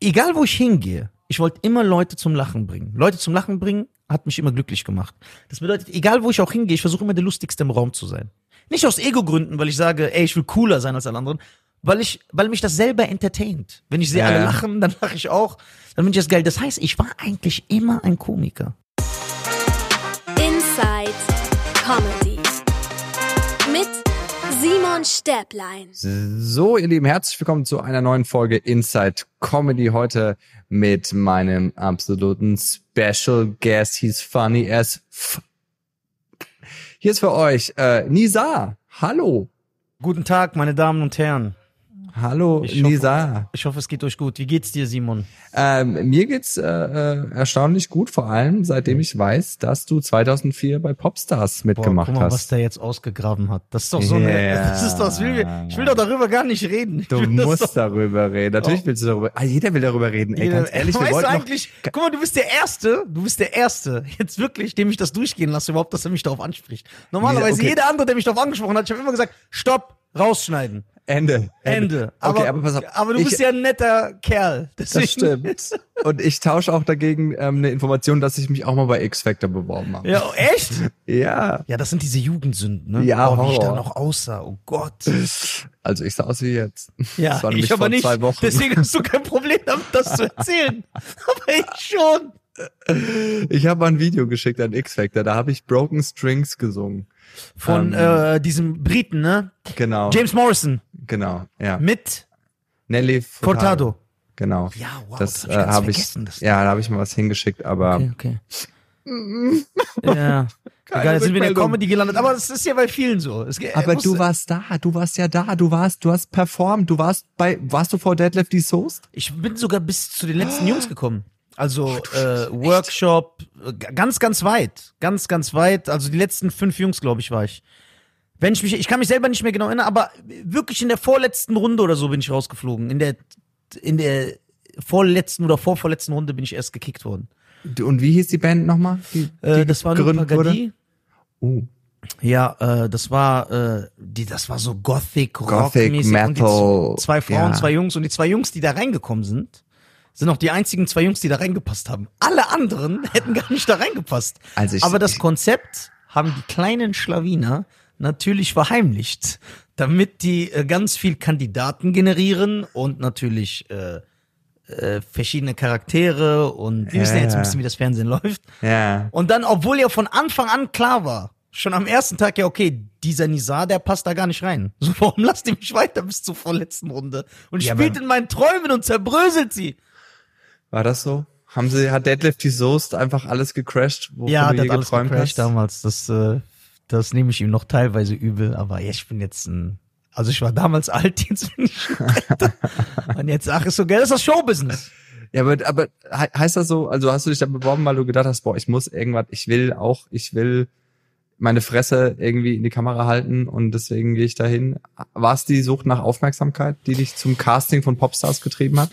egal wo ich hingehe, ich wollte immer Leute zum Lachen bringen. Leute zum Lachen bringen hat mich immer glücklich gemacht. Das bedeutet, egal wo ich auch hingehe, ich versuche immer der lustigste im Raum zu sein. Nicht aus Ego-Gründen, weil ich sage, ey, ich will cooler sein als alle anderen, weil ich, weil mich das selber entertaint. Wenn ich sehe, Ja, alle ja. lachen, dann lache ich auch. Dann finde ich das geil. Das heißt, ich war eigentlich immer ein Komiker. Inside Comedy. Simon Stäblein. So, ihr Lieben, herzlich willkommen zu einer neuen Folge Inside Comedy. Heute mit meinem absoluten Special Guest. He's funny as f. Hier ist für euch äh, Nisa. Hallo. Guten Tag, meine Damen und Herren. Hallo, Ich hoffe- Nisa. Ich hoffe, es geht euch gut. Wie geht's dir, Simon? Ähm, mir geht's äh, äh, erstaunlich gut, vor allem seitdem ich weiß, dass du 2004 bei Popstars mitgemacht guck mal, was hast. der jetzt ausgegraben hat. Das ist doch so eine, Ja. das ist doch, das will, ich will doch darüber gar nicht reden. Ich Du musst doch- darüber reden. Natürlich Oh. willst du darüber. Ah, jeder will darüber reden. Ey, ganz ehrlich, wir weißt du wollten noch, eigentlich, guck mal, du bist der Erste, du bist der Erste, jetzt wirklich, dem ich das durchgehen lasse, überhaupt, dass er mich darauf anspricht. Normalerweise, Okay. jeder andere, der mich darauf angesprochen hat, ich habe immer gesagt, stopp, rausschneiden, Ende. Ende. Aber, okay, aber pass auf. aber du ich, bist ja ein netter Kerl. Deswegen, Das stimmt. Und ich tausche auch dagegen ähm, eine Information, dass ich mich auch mal bei X-Factor beworben habe. Ja, echt? Ja. Ja, das sind diese Jugendsünden, ne? Ja, oh, wie ich da noch aussah, oh Gott. Also ich sah aus wie jetzt. Ja, Das war nämlich ich aber nicht. zwei Wochen. Deswegen hast du kein Problem damit, das zu erzählen. aber ich schon. Ich habe mal ein Video geschickt an X-Factor, da habe ich Broken Strings gesungen. Von Ähm. äh, diesem Briten, ne? Genau. James Morrison Genau, ja. mit Nelly Furtado. Portado. Genau. Ja, wow, das das äh, hab ich habe ich, ja, da habe ich mal was hingeschickt, aber Okay, okay. ja. Egal, jetzt sind wir in der. Comedy gelandet, aber das ist ja bei vielen so. Es, aber muss- du warst da, du warst ja da, du warst, du hast performt, du warst bei, warst du vor Deadlift die Soest? Ich bin sogar bis zu den letzten Jungs gekommen. Also äh, Workshop, äh, ganz, ganz weit. Ganz, ganz weit. Also die letzten fünf Jungs, glaube ich, war ich. Wenn ich mich, ich kann mich selber nicht mehr genau erinnern, aber wirklich in der vorletzten Runde oder so bin ich rausgeflogen. In der, in der vorletzten oder vorvorletzten Runde bin ich erst gekickt worden. Und wie hieß die Band nochmal? Die, Äh, die das war gegründet wurde? Lupagadi. Oh. Ja, äh, das war, äh, die, das war so Gothic, Rock Gothic. Und die Metal, z- zwei Frauen, ja. zwei Jungs und die zwei Jungs, die da reingekommen sind, sind auch die einzigen zwei Jungs, die da reingepasst haben. Alle anderen hätten gar nicht da reingepasst. Also ich- Aber das Konzept haben die kleinen Schlawiner natürlich verheimlicht, damit die äh, ganz viel Kandidaten generieren und natürlich äh, äh, verschiedene Charaktere und wir wissen ja jetzt ein bisschen, wie das Fernsehen läuft. Ja. Und dann, obwohl ja von Anfang an klar war, schon am ersten Tag, ja, okay, dieser Nizar, der passt da gar nicht rein. So, warum lasst ihr mich weiter bis zur vorletzten Runde? Und Ja, spielt in meinen Träumen und zerbröselt sie. War das so? Haben sie, hat Deadlift die Soest einfach alles gecrashed, wovon ja, du je alles geträumt gecrashed hast? damals. Das, äh, das nehme ich ihm noch teilweise übel, aber ja, ich bin jetzt ein, also ich war damals alt, jetzt bin ich. Und jetzt, ach, ist so geil, das ist das Showbusiness. Ja, aber, aber he- heißt das so, also hast du dich da beworben, weil du gedacht hast, boah, ich muss irgendwas, ich will auch, ich will meine Fresse irgendwie in die Kamera halten und deswegen gehe ich dahin. War es die Sucht nach Aufmerksamkeit, die dich zum Casting von Popstars getrieben hat?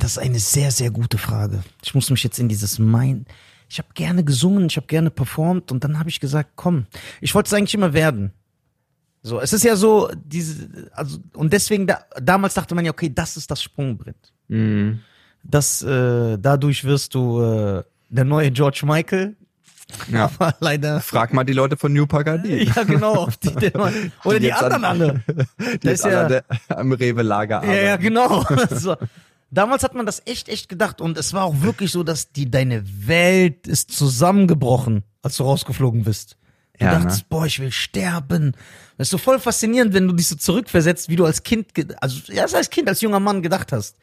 Das ist eine sehr, sehr gute Frage. Ich muss mich jetzt in dieses Mein. Ich habe gerne gesungen, ich habe gerne performt und dann habe ich gesagt, komm, ich wollte es eigentlich immer werden. So, es ist ja so, diese, also, und deswegen, da, damals dachte man ja, okay, das ist das Sprungbrett. Mhm. Das, äh, dadurch wirst du äh, der neue George Michael. Ja. Aber leider. Frag mal die Leute von New Pagadi. Ja, genau. Die, neue, oder die, jetzt anderen an- alle. Die ist ja- alle am Rewe-Lager Ja, ja, genau. so. Damals hat man das echt, echt gedacht und es war auch wirklich so, dass die, deine Welt ist zusammengebrochen, als du rausgeflogen bist. Du Ja, dachtest, ne? boah, ich will sterben. Das ist so voll faszinierend, wenn du dich so zurückversetzt, wie du als Kind, also erst als Kind, als junger Mann gedacht hast.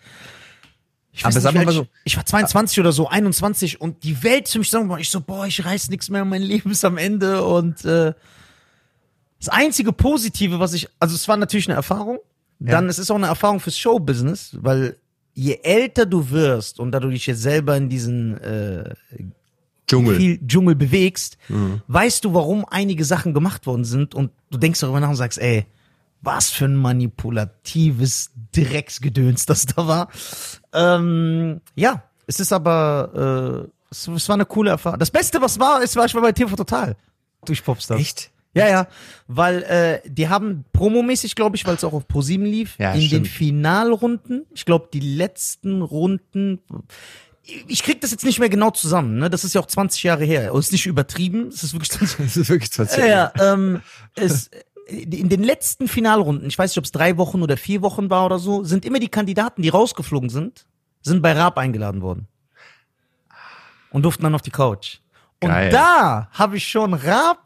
Ich Aber nicht, wie so- ich, ich war 22 oder so, 21 und die Welt zu mich sagen, ich so, boah, ich reiß nichts mehr, mein Leben ist am Ende und äh, das einzige Positive, was ich, also es war natürlich eine Erfahrung, dann es ist auch eine Erfahrung fürs Showbusiness, weil je älter du wirst und da du dich jetzt selber in diesen äh, Dschungel. viel Dschungel bewegst, weißt du, warum einige Sachen gemacht worden sind und du denkst darüber nach und sagst, ey, was für ein manipulatives Drecksgedöns das da war. Ähm, ja, es ist aber, äh, es, es war eine coole Erfahrung. Das Beste, was war, ist, war ich war bei TV Total durch Popstars. Echt? Ja, ja, weil äh, die haben promomäßig, glaube ich, weil es auch auf ProSieben lief, Ja, in den stimmt. Finalrunden, ich glaube, die letzten Runden, ich krieg das jetzt nicht mehr genau zusammen, ne? Das ist ja auch 20 Jahre her. Und ist nicht übertrieben, es ist wirklich 20 Das ist wirklich 20 Ja, ja, ähm, es, in den letzten Finalrunden, ich weiß nicht, ob es drei Wochen oder vier Wochen war oder so, sind immer die Kandidaten, die rausgeflogen sind, sind bei Raab eingeladen worden. Und durften dann auf die Couch. Und Geil. da habe ich schon Raab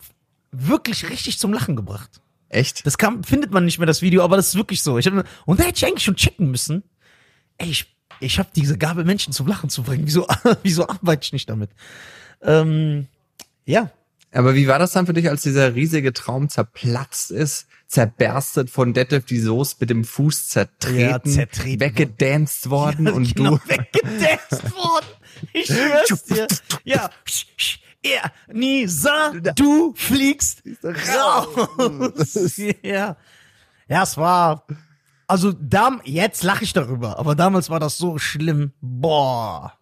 wirklich richtig zum Lachen gebracht. Echt? Das kam, findet man nicht mehr das Video, aber das ist wirklich so. Ich hab, und da hätte ich eigentlich schon checken müssen. Ey, ich, ich habe diese Gabe, Menschen zum Lachen zu bringen. Wieso, wieso arbeite ich nicht damit? Ähm, ja, Aber wie war das dann für dich, als dieser riesige Traum zerplatzt ist, zerberstet von Detlef die Soße mit dem Fuß zertreten, Ja, zertreten. weggedanced worden und genau, du weggedanced worden. Ich schwör's dir. Ja, er, Nisa, du fliegst raus. Ja. Ja, es war, also dam, jetzt lache ich darüber, aber damals war das so schlimm. Boah.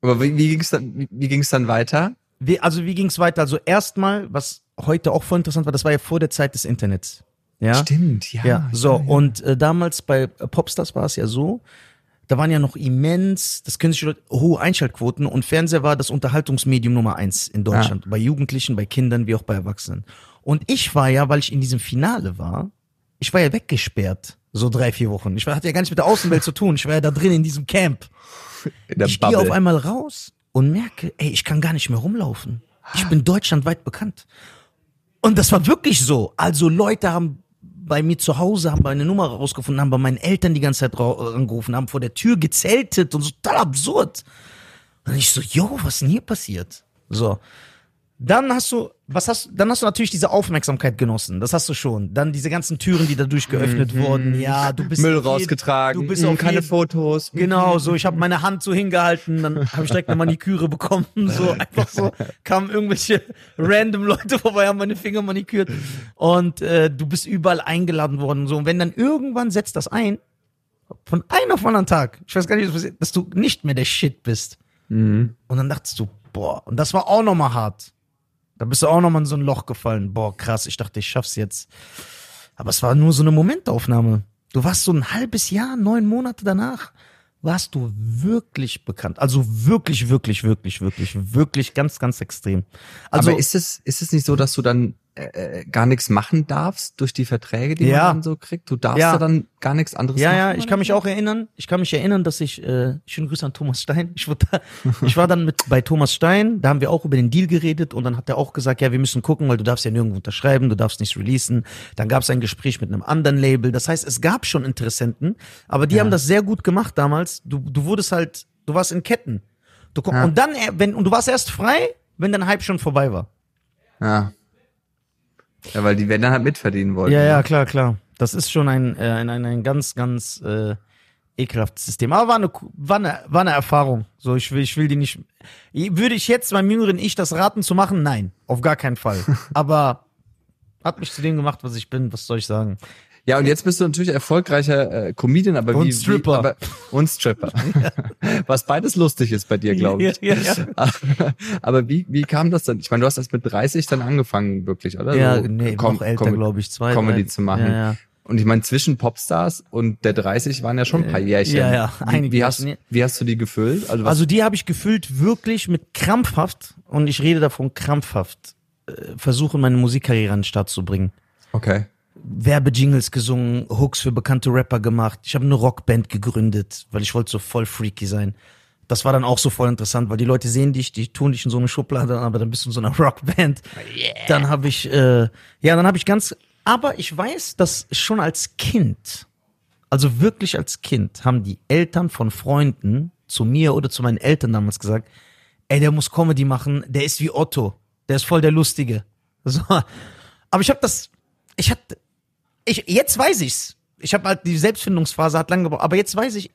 Aber wie, wie ging's dann, wie, wie ging's dann weiter? Wie, also wie ging's weiter? Also erstmal, was heute auch voll interessant war, das war ja vor der Zeit des Internets. Ja. Stimmt, ja. Ja, so, ja, ja. und äh, damals bei äh, Popstars war es ja so, da waren ja noch immens, das können sich Leute, hohe Einschaltquoten und Fernseher war das Unterhaltungsmedium Nummer eins in Deutschland, bei Jugendlichen, bei Kindern wie auch bei Erwachsenen. Und ich war ja, weil ich in diesem Finale war, ich war ja weggesperrt, so drei, vier Wochen. Ich war, hatte ja gar nichts mit der Außenwelt zu tun, ich war ja da drin in diesem Camp. In ich gehe auf Bubble. einmal raus und merke, ey, ich kann gar nicht mehr rumlaufen. Ich bin deutschlandweit bekannt. Und das war wirklich so. Also Leute haben bei mir zu Hause, haben meine Nummer rausgefunden, haben bei meinen Eltern die ganze Zeit angerufen, haben vor der Tür gezeltet und so total absurd. Und ich so, yo, was ist denn hier passiert? So. Dann hast du, was hast dann hast du natürlich diese Aufmerksamkeit genossen. Das hast du schon. Dann diese ganzen Türen, die dadurch geöffnet wurden. Ja, du bist Mhm. Müll rausgetragen, Du bist mm, auf keine jeden- Fotos. Genau, so ich habe meine Hand so hingehalten, dann habe ich direkt eine Maniküre bekommen, so einfach so kamen irgendwelche random Leute vorbei, haben meine Finger manikürt und äh, du bist überall eingeladen worden so und wenn dann irgendwann setzt das ein von einem auf den anderen Tag, ich weiß gar nicht, was passiert, dass du nicht mehr der Shit bist Mhm. und dann dachtest du, boah, und das war auch nochmal hart. Da bist du auch nochmal in so ein Loch gefallen. Boah, krass, ich dachte, ich schaff's jetzt. Aber es war nur so eine Momentaufnahme. Du warst so ein halbes Jahr, neun Monate danach, warst du wirklich bekannt. Also wirklich, wirklich, wirklich, wirklich, wirklich ganz, ganz extrem. Also, Aber ist es, ist es nicht so, dass du dann äh, äh, gar nichts machen darfst durch die Verträge, die Ja. man dann so kriegt? Du darfst Ja. ja, dann gar nichts anderes ja, machen? ja, ich kann mich auch erinnern. Ich kann mich erinnern, dass ich, äh, schönen Grüße an Thomas Stein. Ich, wurde da, ich war dann mit bei Thomas Stein, da haben wir auch über den Deal geredet und dann hat er auch gesagt, ja, wir müssen gucken, weil du darfst ja nirgendwo unterschreiben, du darfst nichts releasen. Dann gab es ein Gespräch mit einem anderen Label. Das heißt, es gab schon Interessenten, aber die haben das sehr gut gemacht damals. Du, du wurdest halt, du warst in Ketten. Du komm, Ja. Und dann, äh, wenn, und du warst erst frei, wenn dein Hype schon vorbei war. Ja. Ja, weil die werden dann halt mitverdienen wollen. Ja, ja, klar, klar. Das ist schon ein, äh, ein, ein, ein ganz, ganz äh, ekelhaftes System. Aber war eine, war eine, war eine Erfahrung. So, ich will, ich will die nicht. Würde ich jetzt meinem jüngeren Ich das raten zu machen? Nein, auf gar keinen Fall. Aber hat mich zu dem gemacht, was ich bin. Was soll ich sagen? Ja, und jetzt bist du natürlich erfolgreicher äh, Comedian, aber Und wie, Stripper. Wie, aber, und Stripper. Was beides lustig ist bei dir, glaube ich. Ja, ja, ja. aber wie, wie kam das dann? Ich meine, du hast erst mit 30 dann angefangen, wirklich, oder? Ja, So nee, Com- noch älter, glaube ich. Zwei, Comedy drei. zu machen. Ja, ja. Und ich meine, zwischen Popstars und der 30 waren ja schon ein paar Jährchen. ja, ja, Wie, einige wie, hast, Jährchen, wie hast du die gefüllt? Also, Also die habe ich gefüllt wirklich mit krampfhaft, und ich rede davon krampfhaft, äh, versuchen, meine Musikkarriere an den Start zu bringen. okay. Werbejingles gesungen, Hooks für bekannte Rapper gemacht. Ich habe eine Rockband gegründet, weil ich wollte so voll freaky sein. Das war dann auch so voll interessant, weil die Leute sehen dich, die tun dich in so eine Schublade, aber dann bist du in so einer Rockband. Dann habe ich, äh, ja, dann habe ich ganz, aber ich weiß, dass schon als Kind, also wirklich als Kind, haben die Eltern von Freunden zu mir oder zu meinen Eltern damals gesagt, ey, der muss Comedy machen, der ist wie Otto, der ist voll der Lustige. So. Aber ich habe das, ich hatte, ich, jetzt weiß ich's. Ich habe halt die Selbstfindungsphase hat lange gebraucht, aber jetzt weiß ich,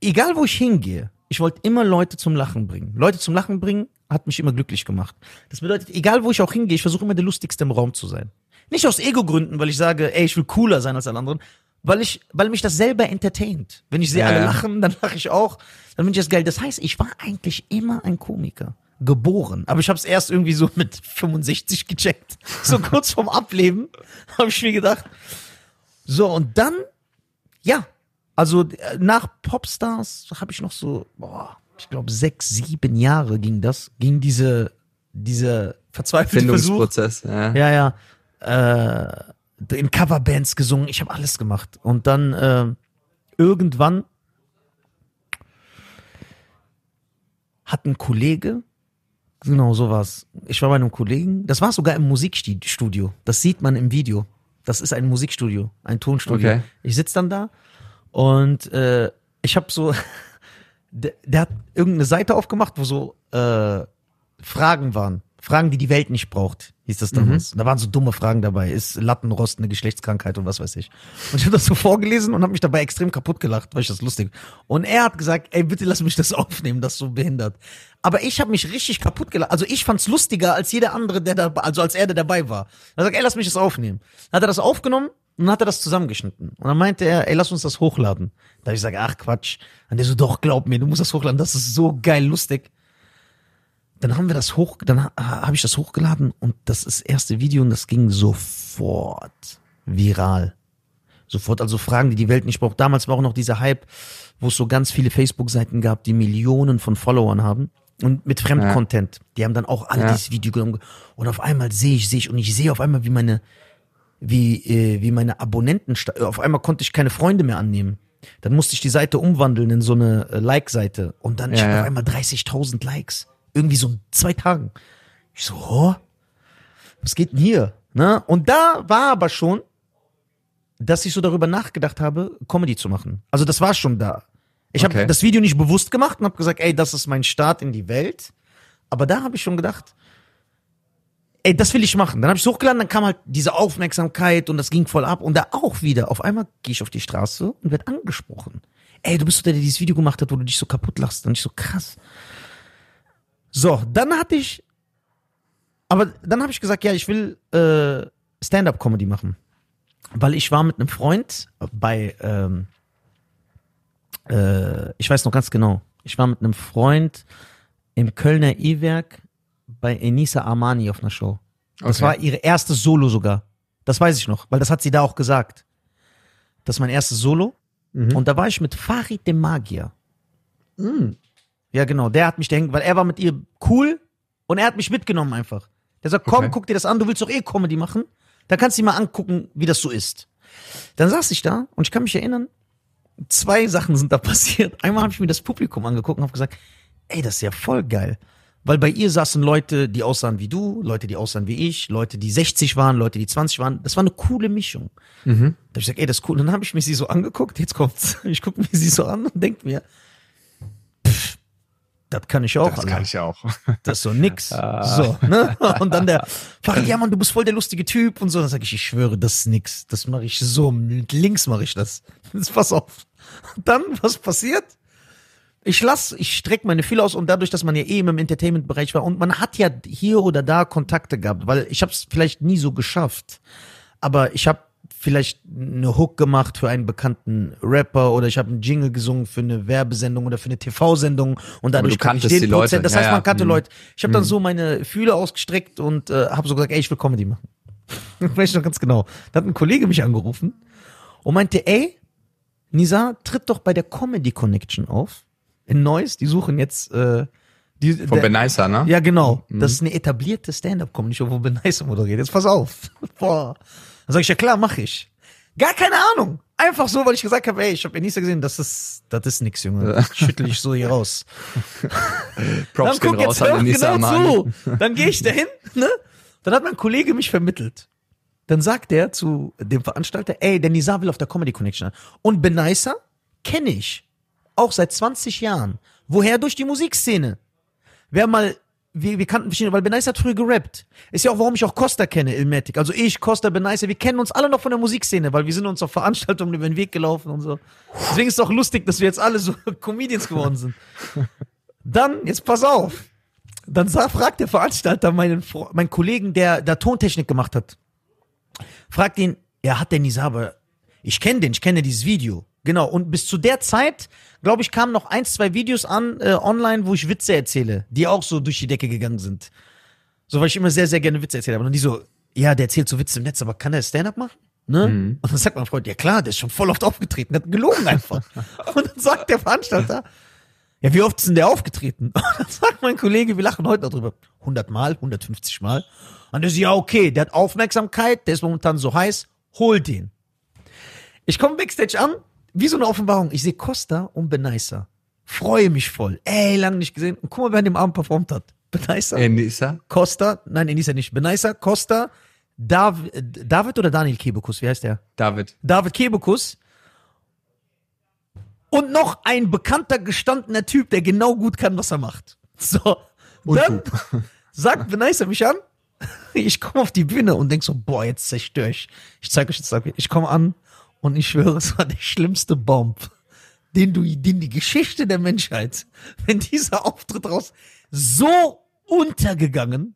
egal wo ich hingehe, ich wollte immer Leute zum Lachen bringen. Leute zum Lachen bringen hat mich immer glücklich gemacht. Das bedeutet, egal wo ich auch hingehe, ich versuche immer der lustigste im Raum zu sein. Nicht aus Ego-Gründen, weil ich sage, ey, ich will cooler sein als alle anderen, weil ich, weil mich das selber entertaint. Wenn ich sehe Ja, alle lachen, dann lache ich auch, dann finde ich das geil. Das heißt, ich war eigentlich immer ein Komiker. Geboren. Aber ich habe es erst irgendwie so mit 65 gecheckt. So kurz vorm Ableben habe ich mir gedacht. So, und dann, ja, also äh, nach Popstars habe ich noch so, boah, ich glaube sechs, sieben Jahre ging das, ging diese, diese verzweifelte Versuch. Findungsprozess. Ja. Ja, ja. Äh, in Coverbands gesungen, ich habe alles gemacht. Und dann äh, irgendwann hat ein Kollege, genau so war's. Ich war bei einem Kollegen, das war sogar im Musikstudio. Das sieht man im Video. Das ist ein Musikstudio, ein Tonstudio. Okay. Ich sitz dann da und äh, ich habe so, der, der hat irgendeine Seite aufgemacht, wo so äh, Fragen waren. Fragen, die die Welt nicht braucht, hieß das damals. Da waren so dumme Fragen dabei. Ist Lattenrost eine Geschlechtskrankheit und was weiß ich. Und ich habe das so vorgelesen und habe mich dabei extrem kaputt gelacht, weil ich das lustig. Und er hat gesagt, ey, bitte lass mich das aufnehmen, das ist so behindert. Aber ich habe mich richtig kaputt gelacht. Also ich fand's lustiger als jeder andere, der dabei, also als er, der dabei war. Er sagt, ey, lass mich das aufnehmen. Dann hat er das aufgenommen und dann hat er das zusammengeschnitten. Und dann meinte er, ey, lass uns das hochladen. Da hab ich gesagt, ach Quatsch. Und der so, doch, glaub mir, du musst das hochladen, das ist so geil lustig dann haben wir das hoch, dann ha- habe ich das hochgeladen und das ist das erste Video und das ging sofort viral. Sofort, also Fragen, die die Welt nicht braucht. Damals war auch noch dieser Hype, wo es so ganz viele Facebook-Seiten gab, die Millionen von Followern haben und mit Fremdcontent. Die haben dann auch alle Ja. dieses Video genommen und auf einmal sehe ich, sehe ich und ich sehe auf einmal, wie meine, wie, äh, wie meine Abonnenten, äh, auf einmal konnte ich keine Freunde mehr annehmen. Dann musste ich die Seite umwandeln in so eine äh, Like-Seite und dann ich Ja, hab ja. auf einmal 30.000 Likes. Irgendwie so in zwei Tagen. Ich so, oh, was geht denn hier? Ne? Und da war aber schon, dass ich so darüber nachgedacht habe, Comedy zu machen. Also das war schon da. Ich habe Okay. das Video nicht bewusst gemacht und habe gesagt, ey, das ist mein Start in die Welt. Aber da habe ich schon gedacht, ey, das will ich machen. Dann habe ich hochgeladen, dann kam halt diese Aufmerksamkeit und das ging voll ab. Und da auch wieder, auf einmal gehe ich auf die Straße und werde angesprochen. Ey, du bist so der, der dieses Video gemacht hat, wo du dich so kaputt lachst. Und ich so, krass. So, dann hatte ich, aber dann habe ich gesagt, ja, ich will äh, Stand-up-Comedy machen. Weil ich war mit einem Freund bei, ähm, äh, ich weiß noch ganz genau, ich war mit einem Freund im Kölner E-Werk bei Enisa Armani auf einer Show. Das Okay. war ihre erste Solo sogar. Das weiß ich noch, weil das hat sie da auch gesagt. Das ist mein erstes Solo. Und da war ich mit Farid dem Magier. Ja, genau. Der hat mich da hängen, weil er war mit ihr cool und er hat mich mitgenommen einfach. Der sagt, komm, Okay. guck dir das an, du willst doch eh Comedy machen. Da kannst du dir mal angucken, wie das so ist. Dann saß ich da und ich kann mich erinnern, zwei Sachen sind da passiert. Einmal habe ich mir das Publikum angeguckt und habe gesagt, ey, das ist ja voll geil. Weil bei ihr saßen Leute, die aussahen wie du, Leute, die aussahen wie ich, Leute, die 60 waren, Leute, die 20 waren. Das war eine coole Mischung. Da habe ich gesagt, ey, das ist cool. Und dann habe ich mir sie so angeguckt, jetzt kommt's. Ich gucke mir sie so an und denk mir, das kann ich auch. Das Alter. kann ich auch. Das ist so nix. So, ne? Und dann der Farid, ja Mann, du bist voll der lustige Typ und so. Dann sag ich, ich schwöre, das ist nix. Das mache ich so. Mit links mache ich das. Jetzt pass auf. Dann, was passiert? Ich lass, ich strecke meine Fühler aus und dadurch, dass man ja eh im Entertainment-Bereich war und man hat ja hier oder da Kontakte gehabt, weil ich habe es vielleicht nie so geschafft, aber ich habe vielleicht eine Hook gemacht für einen bekannten Rapper oder ich habe einen Jingle gesungen für eine Werbesendung oder für eine TV-Sendung und dadurch du kann ich den die Leute. Prozent, das Ja, heißt, ja. man kannte Mhm. Leute. Ich habe dann so meine Fühler ausgestreckt und äh, habe so gesagt, ey, ich will Comedy machen. Ich noch ganz genau. Da hat ein Kollege mich angerufen und meinte, ey, Nisa, tritt doch bei der Comedy Connection auf. In Neuss, die suchen jetzt äh, die, Von der- Ben Nicer, ne? ja, genau. Das ist eine etablierte Stand-Up-Comedy-Show, wo Ben Nice moderiert. Jetzt pass auf. Boah. Dann sag ich, ja klar, mach ich. Gar keine Ahnung. Einfach so, weil ich gesagt habe, ey, ich habe Enisa gesehen, das ist, das ist nix, Junge. Das schüttel ich so hier raus. Props Dann guck raus jetzt Enisa genau Amani. zu. Dann gehe ich dahin, ne? Dann hat mein Kollege mich vermittelt. Dann sagt er zu dem Veranstalter, ey, der Nizar will auf der Comedy Connection. Und Benaisa kenne ich. Auch seit 20 Jahren. Woher? Durch die Musikszene. Wer mal, wir, wir kannten verschiedene, weil Benaisa hat früher gerappt. Ist ja auch, warum ich auch Costa kenne, Ilmatic. Also ich, Costa, Benaisa, wir kennen uns alle noch von der Musikszene, weil wir sind uns auf Veranstaltungen über den Weg gelaufen und so. Deswegen ist es auch lustig, dass wir jetzt alle so Comedians geworden sind. Dann, jetzt pass auf. Dann sah, fragt der Veranstalter meinen, meinen Kollegen, der da Tontechnik gemacht hat. Fragt ihn, er hat der Nisa, aber ich kenne den, ich kenne dieses Video. Genau, und bis zu der Zeit, glaube ich, kamen noch ein, zwei Videos an äh, online, wo ich Witze erzähle, die auch so durch die Decke gegangen sind. So, weil ich immer sehr, sehr gerne Witze erzähle. Aber dann die so, ja, der erzählt so Witze im Netz, aber kann der Stand-up machen? Ne? Und dann sagt mein Freund, ja klar, der ist schon voll oft aufgetreten, der hat gelogen einfach. und dann sagt der Veranstalter, ja, wie oft ist denn der aufgetreten? Und dann sagt mein Kollege, wir lachen heute noch drüber, 100 Mal, 150 Mal. Und der so, ja, okay, der hat Aufmerksamkeit, der ist momentan so heiß, hol den. Ich komme Backstage an, wie so eine Offenbarung. Ich sehe Costa und Benaisa. Freue mich voll. Ey, lange nicht gesehen. Und guck mal, wer an dem Abend performt hat. Benaisa, Enisa? Costa, nein, Enisa nicht. Benaisa, Costa, Dav David oder Daniel Kebekus, wie heißt der? David. David Kebekus. Und noch ein bekannter, gestandener Typ, der genau gut kann, was er macht. So. Und dann sagt Benaisa mich an. Ich komme auf die Bühne und denk so, boah, jetzt zerstöre ich. Ich zeige euch jetzt, ich komme an und ich schwöre, es war der schlimmste Bomb, den du, den die Geschichte der Menschheit, wenn dieser Auftritt raus, so untergegangen,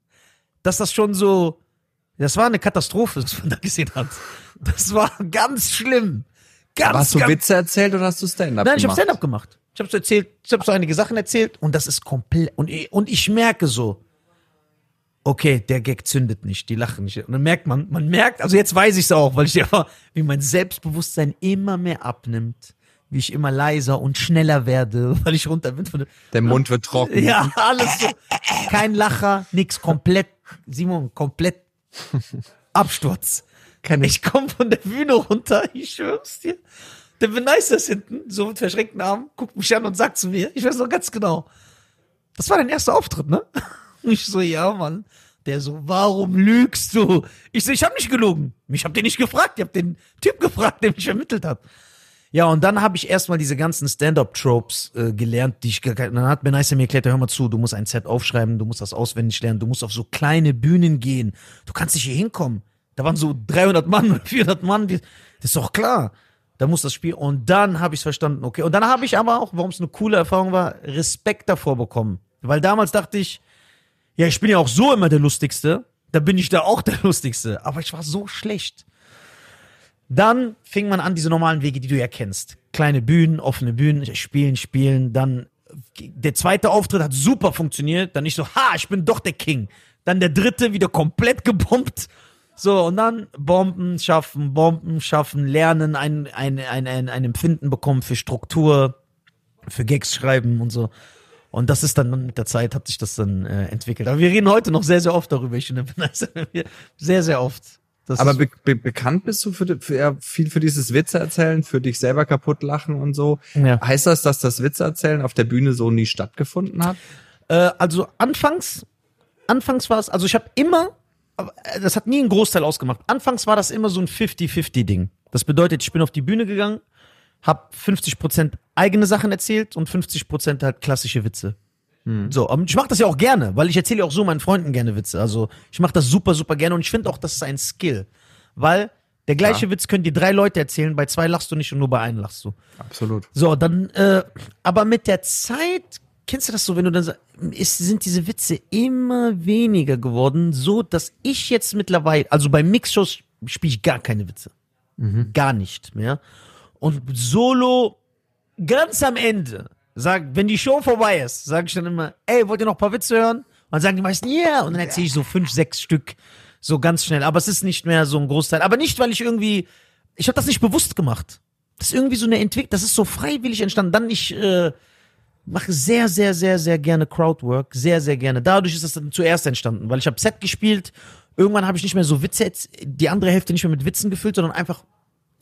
dass das schon so, das war eine Katastrophe, was man da gesehen hat. Das war ganz schlimm. Ganz, Hast du Witze erzählt oder hast du Stand-up Nein, ich habe gemacht? Stand-up gemacht. Ich habe so erzählt, ich habe so einige Sachen erzählt und das ist komplett und und ich merke so, okay, der Gag zündet nicht, die lachen nicht. Und dann merkt man, man merkt, also jetzt weiß ich es auch, weil ich ja, wie mein Selbstbewusstsein immer mehr abnimmt, wie ich immer leiser und schneller werde, weil ich runter bin von der, Der Mund wird trocken. ja, alles so. Kein Lacher, nix, komplett, Simon, komplett Absturz. Keine Ich komme von der Bühne runter, ich schwör's dir. Der Benicer ist hinten, so mit verschränkten Armen, guckt mich an und sagt zu mir, ich weiß noch ganz genau, das war dein erster Auftritt, ne? Ich so, ja, Mann. Der so, warum lügst du? Ich so, ich habe nicht gelogen. Ich habe den nicht gefragt, ich habe den Typ gefragt, der mich vermittelt hat. Ja, und dann habe ich erstmal diese ganzen Stand-up-Tropes äh, gelernt, die ich dann hat Benicer mir erklärt, hör mal zu, du musst ein Set aufschreiben, du musst das auswendig lernen, du musst auf so kleine Bühnen gehen. Du kannst nicht hier hinkommen. Da waren so 300 Mann oder 400 Mann. Das ist doch klar. Da muss das Spiel. Und dann habe ich verstanden, okay. Und dann habe ich aber auch, warum es eine coole Erfahrung war, Respekt davor bekommen. Weil damals dachte ich, ja, ich bin ja auch so immer der Lustigste. Da bin ich da auch der Lustigste. Aber ich war so schlecht. Dann fing man an, diese normalen Wege, die du ja kennst. Kleine Bühnen, offene Bühnen, spielen, spielen. Dann der zweite Auftritt hat super funktioniert. Dann ich so, ha, ich bin doch der King. Dann der dritte wieder komplett gebombt. So, und dann Bomben schaffen, Bomben schaffen, lernen, ein, ein, ein, ein, ein Empfinden bekommen für Struktur, für Gags schreiben und so. Und das ist dann mit der Zeit hat sich das dann äh, entwickelt. Aber wir reden heute noch sehr, sehr oft darüber. Ich finde, sehr, sehr oft. Das Aber be be bekannt bist du für, für ja, viel für dieses Witze erzählen, für dich selber kaputt lachen und so. Ja. Heißt das, dass das Witze erzählen auf der Bühne so nie stattgefunden hat? Äh, also anfangs, anfangs war es, also ich habe immer, äh, das hat nie einen Großteil ausgemacht. Anfangs war das immer so ein 50-50-Ding. Das bedeutet, ich bin auf die Bühne gegangen, habe 50% eigene Sachen erzählt und 50% halt klassische Witze. So, aber ich mache das ja auch gerne, weil ich erzähle ja auch so meinen Freunden gerne Witze. Also ich mache das super, super gerne und ich finde auch, das ist ein Skill. Weil der gleiche Ja. Witz können dir drei Leute erzählen, bei zwei lachst du nicht und nur bei einem lachst du. Absolut. So, dann, äh, aber mit der Zeit, kennst du das so, wenn du dann sagst, ist, sind diese Witze immer weniger geworden, so dass ich jetzt mittlerweile, also bei Mixshows spiele ich gar keine Witze. Gar nicht mehr. Und Solo, ganz am Ende, sag, wenn die Show vorbei ist, sage ich dann immer, ey, wollt ihr noch ein paar Witze hören? Und dann sagen die meisten, ja, yeah. und dann erzähle ich so fünf, sechs Stück, so ganz schnell. Aber es ist nicht mehr so ein Großteil. Aber nicht, weil ich irgendwie, ich habe das nicht bewusst gemacht. Das ist irgendwie so eine Entwicklung, das ist so freiwillig entstanden. Dann ich äh, mache sehr, sehr, sehr, sehr gerne Crowdwork, sehr, sehr gerne. Dadurch ist das dann zuerst entstanden, weil ich habe Set gespielt. Irgendwann habe ich nicht mehr so Witze, die andere Hälfte nicht mehr mit Witzen gefüllt, sondern einfach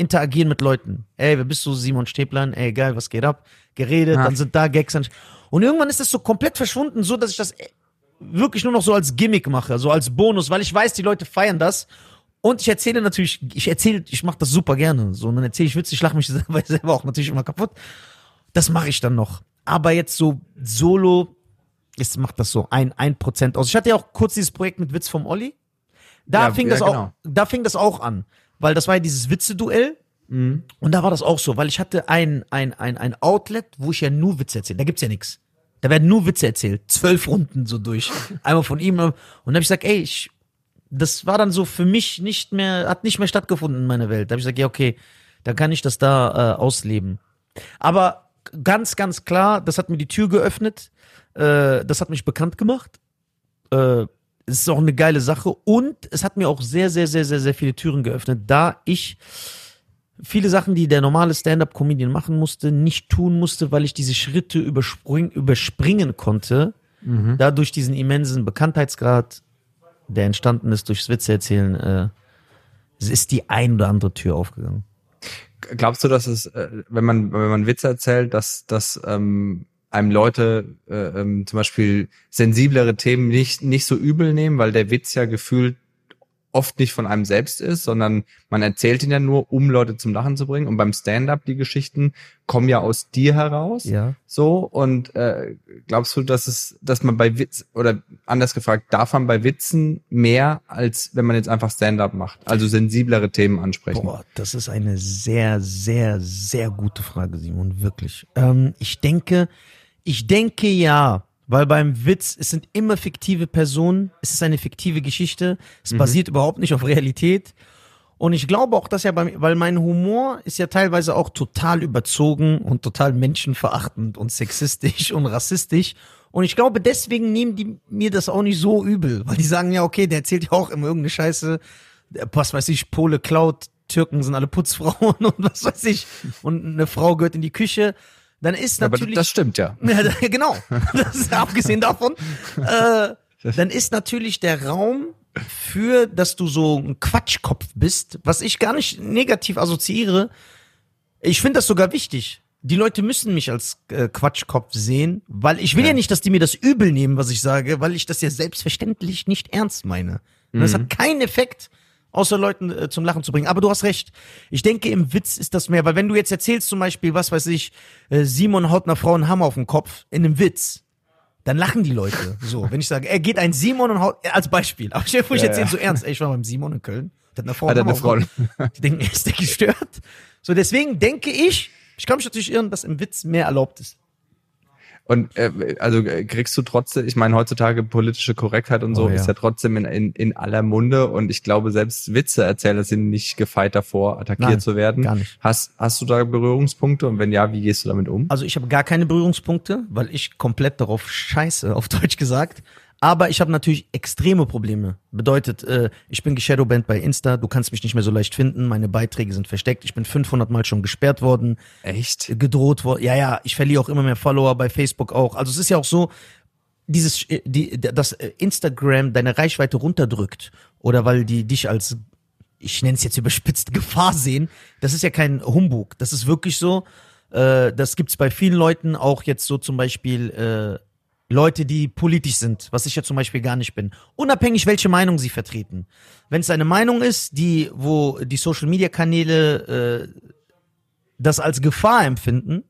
interagieren mit Leuten. Ey, wer bist du? Simon Stäblein. Ey, geil, was geht ab? Geredet, Ja. dann sind da Gags. Und irgendwann ist das so komplett verschwunden, so dass ich das äh, wirklich nur noch so als Gimmick mache, so als Bonus, weil ich weiß, die Leute feiern das. Und ich erzähle natürlich, ich erzähle, ich mache das super gerne. So, und dann erzähle ich Witze, ich lache mich selber, selber auch natürlich immer kaputt. Das mache ich dann noch. Aber jetzt so solo, jetzt macht das so ein, ein Prozent aus. Ich hatte ja auch kurz dieses Projekt mit Witz vom Olli. Da Ja, fing ja, das auch, genau. da fing das auch an. Weil das war ja dieses Witze-Duell. Mhm. Und da war das auch so, weil ich hatte ein, ein, ein, ein Outlet, wo ich ja nur Witze erzähle. Da gibt's ja nichts. Da werden nur Witze erzählt. Zwölf Runden so durch. Einmal von ihm. Und dann habe ich gesagt, ey, ich, das war dann so für mich nicht mehr, hat nicht mehr stattgefunden in meiner Welt. Da habe ich gesagt, ja, okay, dann kann ich das da äh, ausleben. Aber ganz, ganz klar, das hat mir die Tür geöffnet, äh, das hat mich bekannt gemacht. Äh, es ist auch eine geile Sache und es hat mir auch sehr, sehr, sehr, sehr, sehr viele Türen geöffnet, da ich viele Sachen, die der normale Stand-up-Comedian machen musste, nicht tun musste, weil ich diese Schritte überspring, überspringen konnte, dadurch diesen immensen Bekanntheitsgrad, der entstanden ist durchs Witze erzählen, äh, ist die ein oder andere Tür aufgegangen. Glaubst du, dass es, äh, wenn man wenn man Witze erzählt, dass dass ähm, einem Leute äh, ähm, zum Beispiel sensiblere Themen nicht nicht so übel nehmen, weil der Witz ja gefühlt oft nicht von einem selbst ist, sondern man erzählt ihn ja nur, um Leute zum Lachen zu bringen. Und beim Stand-up die Geschichten kommen ja aus dir heraus. Ja. So und äh, glaubst du, dass es, dass man bei Witz oder anders gefragt, darf man bei Witzen mehr als wenn man jetzt einfach Stand-up macht, also sensiblere Themen ansprechen? Boah, das ist eine sehr, sehr, sehr gute Frage, Simon, wirklich. Ähm, ich denke, ich denke ja, weil beim Witz, es sind immer fiktive Personen, es ist eine fiktive Geschichte, es basiert überhaupt nicht auf Realität. Und ich glaube auch, dass ja beim, weil mein Humor ist ja teilweise auch total überzogen und total menschenverachtend und sexistisch und rassistisch. Und ich glaube, deswegen nehmen die mir das auch nicht so übel, weil die sagen ja, okay, der erzählt ja auch immer irgendeine Scheiße, was weiß ich, Pole klaut, Türken sind alle Putzfrauen und was weiß ich, und eine Frau gehört in die Küche. Dann ist Aber natürlich. das stimmt ja. Ja, genau. Das abgesehen davon. Äh, dann ist natürlich der Raum für, dass du so ein Quatschkopf bist, was ich gar nicht negativ assoziiere. Ich finde das sogar wichtig. Die Leute müssen mich als äh, Quatschkopf sehen, weil ich will ja. Ja. nicht, dass die mir das übel nehmen, was ich sage, weil ich das ja selbstverständlich nicht ernst meine. Und das hat keinen Effekt, außer Leuten äh, zum Lachen zu bringen. Aber du hast recht. Ich denke, im Witz ist das mehr, weil wenn du jetzt erzählst zum Beispiel, was weiß ich, äh, Simon haut einer Frau einen Hammer auf den Kopf in einem Witz, dann lachen die Leute. So, wenn ich sage, er geht ein Simon und haut, als Beispiel. Aber ich Ja, erzähle ja. so ernst, ey, ich war beim Simon in Köln, der hat eine Frau Hat er einen eine Hammer auf Frau? den Kopf. Die denken, ist der gestört? So, deswegen denke ich, ich kann mich natürlich irren, dass im Witz mehr erlaubt ist. Und äh, also äh, kriegst du trotzdem, ich meine, heutzutage politische Korrektheit und so Oh, ja. ist ja trotzdem in, in, in aller Munde und ich glaube, selbst Witzeerzähler sind nicht gefeit davor, attackiert Nein, zu werden. gar nicht. Hast, hast du da Berührungspunkte und wenn ja, wie gehst du damit um? Also ich habe gar keine Berührungspunkte, weil ich komplett darauf scheiße, auf Deutsch gesagt. Aber ich habe natürlich extreme Probleme. Bedeutet, äh, ich bin geshadowbanned bei Insta, du kannst mich nicht mehr so leicht finden, meine Beiträge sind versteckt, ich bin 500 Mal schon gesperrt worden, Echt? gedroht worden. Ja, ja, ich verliere auch immer mehr Follower bei Facebook auch. Also es ist ja auch so, dieses, äh, die, dass äh, Instagram deine Reichweite runterdrückt oder weil die dich als, ich nenne es jetzt überspitzt, Gefahr sehen, das ist ja kein Humbug. Das ist wirklich so. Äh, das gibt's bei vielen Leuten auch jetzt so zum Beispiel äh, Leute, die politisch sind, was ich ja zum Beispiel gar nicht bin. Unabhängig, welche Meinung sie vertreten. Wenn es eine Meinung ist, die, wo die Social Media Kanäle äh, das als Gefahr empfinden,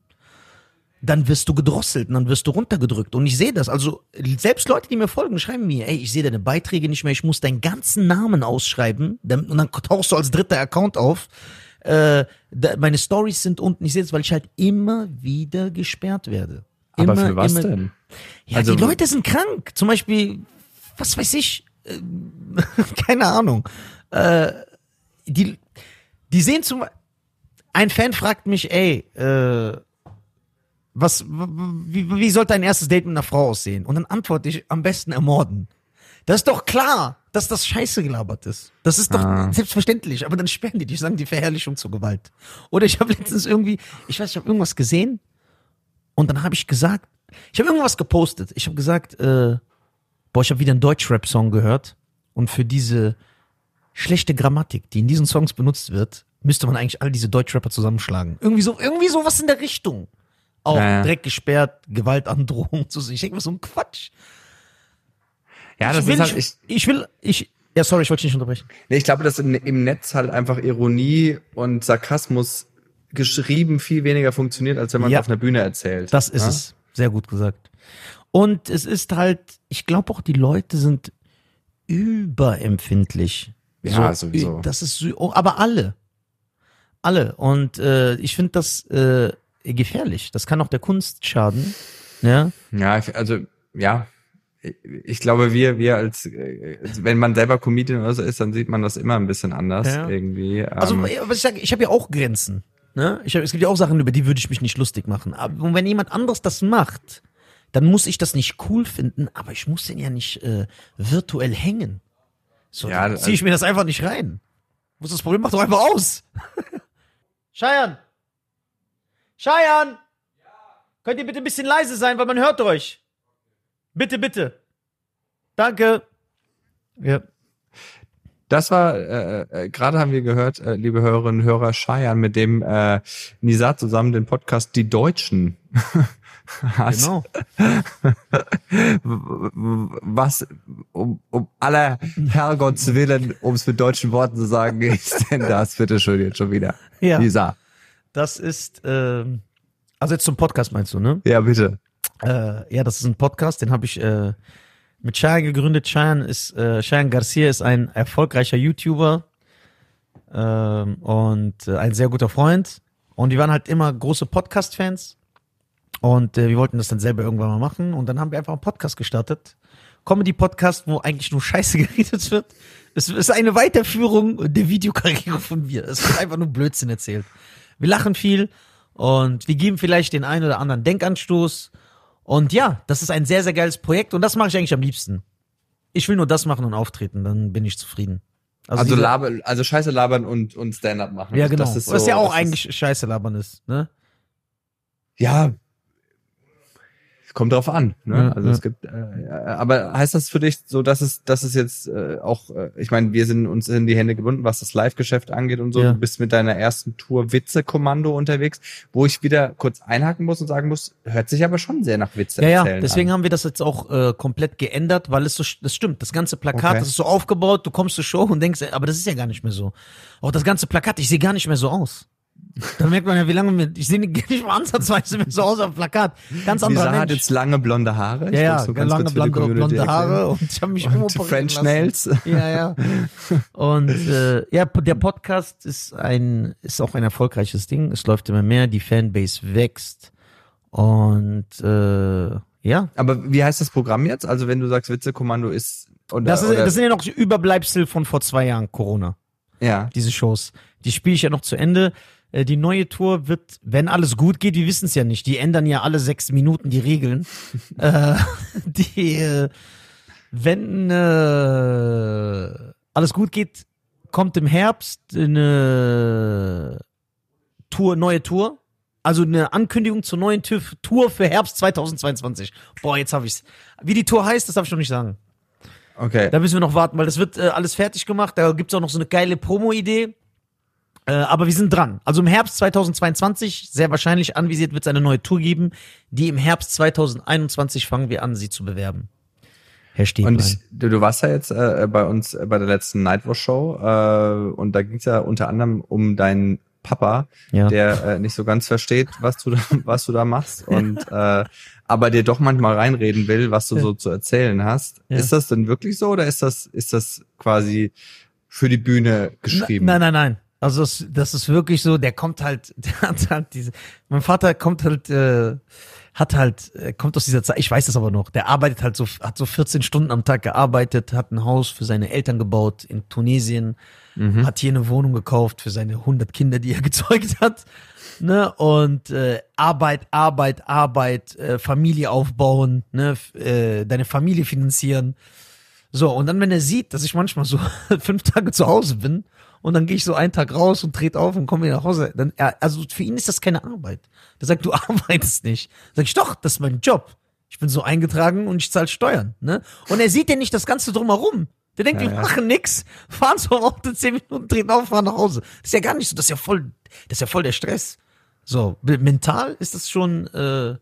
dann wirst du gedrosselt und dann wirst du runtergedrückt. Und ich sehe das. Also selbst Leute, die mir folgen, schreiben mir, ey, ich sehe deine Beiträge nicht mehr, ich muss deinen ganzen Namen ausschreiben und dann tauchst du als dritter Account auf. Äh, meine Stories sind unten. Ich sehe das, weil ich halt immer wieder gesperrt werde. Aber Immer, für was immer, denn? Ja, Also- die Leute sind krank. Zum Beispiel, was weiß ich, äh, keine Ahnung. Äh, die, die sehen zum ein Fan fragt mich, ey, äh, was, wie, wie soll dein erstes Date mit einer Frau aussehen? Und dann antworte ich, am besten ermorden. Das ist doch klar, dass das scheiße gelabert ist. Das ist doch Ah. selbstverständlich. Aber dann sperren die dich, sagen die Verherrlichung zur Gewalt. Oder ich habe letztens irgendwie, ich weiß, ich habe irgendwas gesehen und dann habe ich gesagt, ich habe irgendwas gepostet. Ich habe gesagt, äh, boah, ich habe wieder einen Deutschrap-Song gehört und für diese schlechte Grammatik, die in diesen Songs benutzt wird, müsste man eigentlich all diese Deutschrapper zusammenschlagen. Irgendwie so, irgendwie sowas in der Richtung. Auch Ja, ja. Dreck gesperrt, Gewaltandrohung zu sich. Ich denke mir so ein Quatsch. Ja, ich das will, ist halt, ich, ich, ich will, ich, ja, sorry, ich wollte dich nicht unterbrechen. nee, ich glaube, dass im, im Netz halt einfach Ironie und Sarkasmus geschrieben viel weniger funktioniert, als wenn man es Ja. auf einer Bühne erzählt. Das ist Ja? es. Sehr gut gesagt. Und es ist halt, ich glaube auch, die Leute sind überempfindlich. Ja, sowieso. Das ist, so- oh, aber alle. Alle. Und äh, ich finde das äh, gefährlich. Das kann auch der Kunst schaden. Ja. Ja, ich- also ja, ich glaube, wir, wir als, äh, wenn man selber Comedian oder so ist, dann sieht man das immer ein bisschen anders Ja. irgendwie. Also, Ähm, was ich sage, ich habe ja auch Grenzen. Ne? Ich hab, es gibt ja auch Sachen, über die würde ich mich nicht lustig machen. Aber wenn jemand anderes das macht, dann muss ich das nicht cool finden, aber ich muss den ja nicht äh, virtuell hängen. So, Ja, dann ziehe ich mir das einfach nicht rein. Wo ist das Problem? Mach doch einfach aus. Scheiern! Scheiern! Könnt ihr bitte ein bisschen leise sein, weil man hört euch. Bitte, bitte. Danke. Ja. Das war, äh, äh, gerade haben wir gehört, äh, liebe Hörerinnen und Hörer, Scheiern, mit dem äh, Nisa zusammen den Podcast Die Deutschen hat. Genau. Was, um, um aller Herrgotts Willen, um es mit deutschen Worten zu sagen, ist denn das bitte schön jetzt schon wieder? Ja. Nisa. Das ist, ähm, also jetzt zum Podcast meinst du, ne? Ja, bitte. Äh, ja, das ist ein Podcast, den habe ich äh, mit Cheyenne gegründet. Cheyenne ist, äh, Cheyenne Garcia ist ein erfolgreicher YouTuber ähm, und äh, ein sehr guter Freund. Und die waren halt immer große Podcast-Fans. Und äh, wir wollten das dann selber irgendwann mal machen. Und dann haben wir einfach einen Podcast gestartet. Comedy-Podcast, wo eigentlich nur Scheiße geredet wird. Es ist eine Weiterführung der Videokarriere von mir. Es wird einfach nur Blödsinn erzählt. Wir lachen viel und wir geben vielleicht den einen oder anderen Denkanstoß. Und ja, das ist ein sehr, sehr geiles Projekt und das mache ich eigentlich am liebsten. Ich will nur das machen und auftreten, dann bin ich zufrieden. Also, diese- laber, also Scheiße labern und, und Stand-up machen. ja, genau. Das ist, so, Was ja auch eigentlich Scheiße labern ist, ne? Ist, ja. Kommt drauf an. Ne? Ja, also ja. es gibt, äh, aber heißt das für dich so, dass es, dass es jetzt äh, auch, äh, ich meine, wir sind uns in die Hände gebunden, was das Live-Geschäft angeht und so. Ja. Du bist mit deiner ersten Tour Witze-Kommando unterwegs, wo ich wieder kurz einhaken muss und sagen muss, hört sich aber schon sehr nach Witze Ja, ja, deswegen an. haben wir das jetzt auch äh, komplett geändert, weil es so, das stimmt, das ganze Plakat, Okay. das ist so aufgebaut, du kommst zur Show und denkst, ey, aber das ist ja gar nicht mehr so. Auch das ganze Plakat, ich sehe gar nicht mehr so aus. Da merkt man ja, wie lange wir, ich sehe nicht mal ansatzweise mehr so aus auf dem Plakat. Ganz anderer Lisa hat Mensch. jetzt lange blonde Haare. Ich Ja, ja, so ganz lange blonde, blonde. Haare und ich habe mich Und French lassen. Nails. Ja, ja. Und äh, ja, der Podcast ist ein ist auch ein erfolgreiches Ding. Es läuft immer mehr, die Fanbase wächst und äh, ja. Aber wie heißt das Programm jetzt? Also wenn du sagst, Witze-Kommando ist, oder, Das, ist, oder, das sind ja noch Überbleibsel von vor zwei Jahren Corona. ja. Diese Shows, die spiele ich ja noch zu Ende. Äh, Die neue Tour wird, wenn alles gut geht, wir wissen es ja nicht. Die ändern ja alle sechs Minuten die Regeln. äh, die, äh, wenn äh, alles gut geht, kommt im Herbst eine Tour, neue Tour. Also eine Ankündigung zur neuen Tür- Tour für Herbst 2022. Boah, jetzt habe ich's. Wie die Tour heißt, das darf ich noch nicht sagen. Okay. Da müssen wir noch warten, weil das wird äh, alles fertig gemacht. Da gibt's auch noch so eine geile Promo-Idee. Äh, aber wir sind dran. Also im Herbst 2022, sehr wahrscheinlich anvisiert, wird es eine neue Tour geben. Die im Herbst 2021 fangen wir an, sie zu bewerben. Herr Stieglein. Und ich, du, du warst ja jetzt äh, bei uns äh, bei der letzten Nightwatch Show äh, und da ging es ja unter anderem um deinen Papa, Ja. der äh, nicht so ganz versteht, was du da, was du da machst und aber dir doch manchmal reinreden will, was du Ja. so zu erzählen hast. Ja. Ist das denn wirklich so oder ist das ist das quasi für die Bühne geschrieben? Nein, nein, nein. Also das, das ist wirklich so, der kommt halt, der hat halt diese, mein Vater kommt halt, äh, hat halt, äh, kommt aus dieser Zeit, ich weiß das aber noch, der arbeitet halt so, hat so 14 Stunden am Tag gearbeitet, hat ein Haus für seine Eltern gebaut in Tunesien, hat hier eine Wohnung gekauft für seine 100 Kinder, die er gezeugt hat, ne, und äh, Arbeit, Arbeit, Arbeit, äh, Familie aufbauen, ne, äh, deine Familie finanzieren, so, und dann, wenn er sieht, dass ich manchmal so fünf Tage zu Hause bin und dann gehe ich so einen Tag raus und trete auf und komme wieder nach Hause, dann, also für ihn ist das keine Arbeit. Der sagt, du arbeitest nicht. Sag ich, doch, das ist mein Job. Ich bin so eingetragen und ich zahle Steuern, ne? Und er sieht ja nicht das Ganze drumherum. Der denkt, Ja, wir ja. machen nix, fahren so auf zehn Minuten, treten auf, fahren nach Hause. Das ist ja gar nicht so, das ist ja voll, das ist ja voll der Stress. So, mental ist das schon, äh,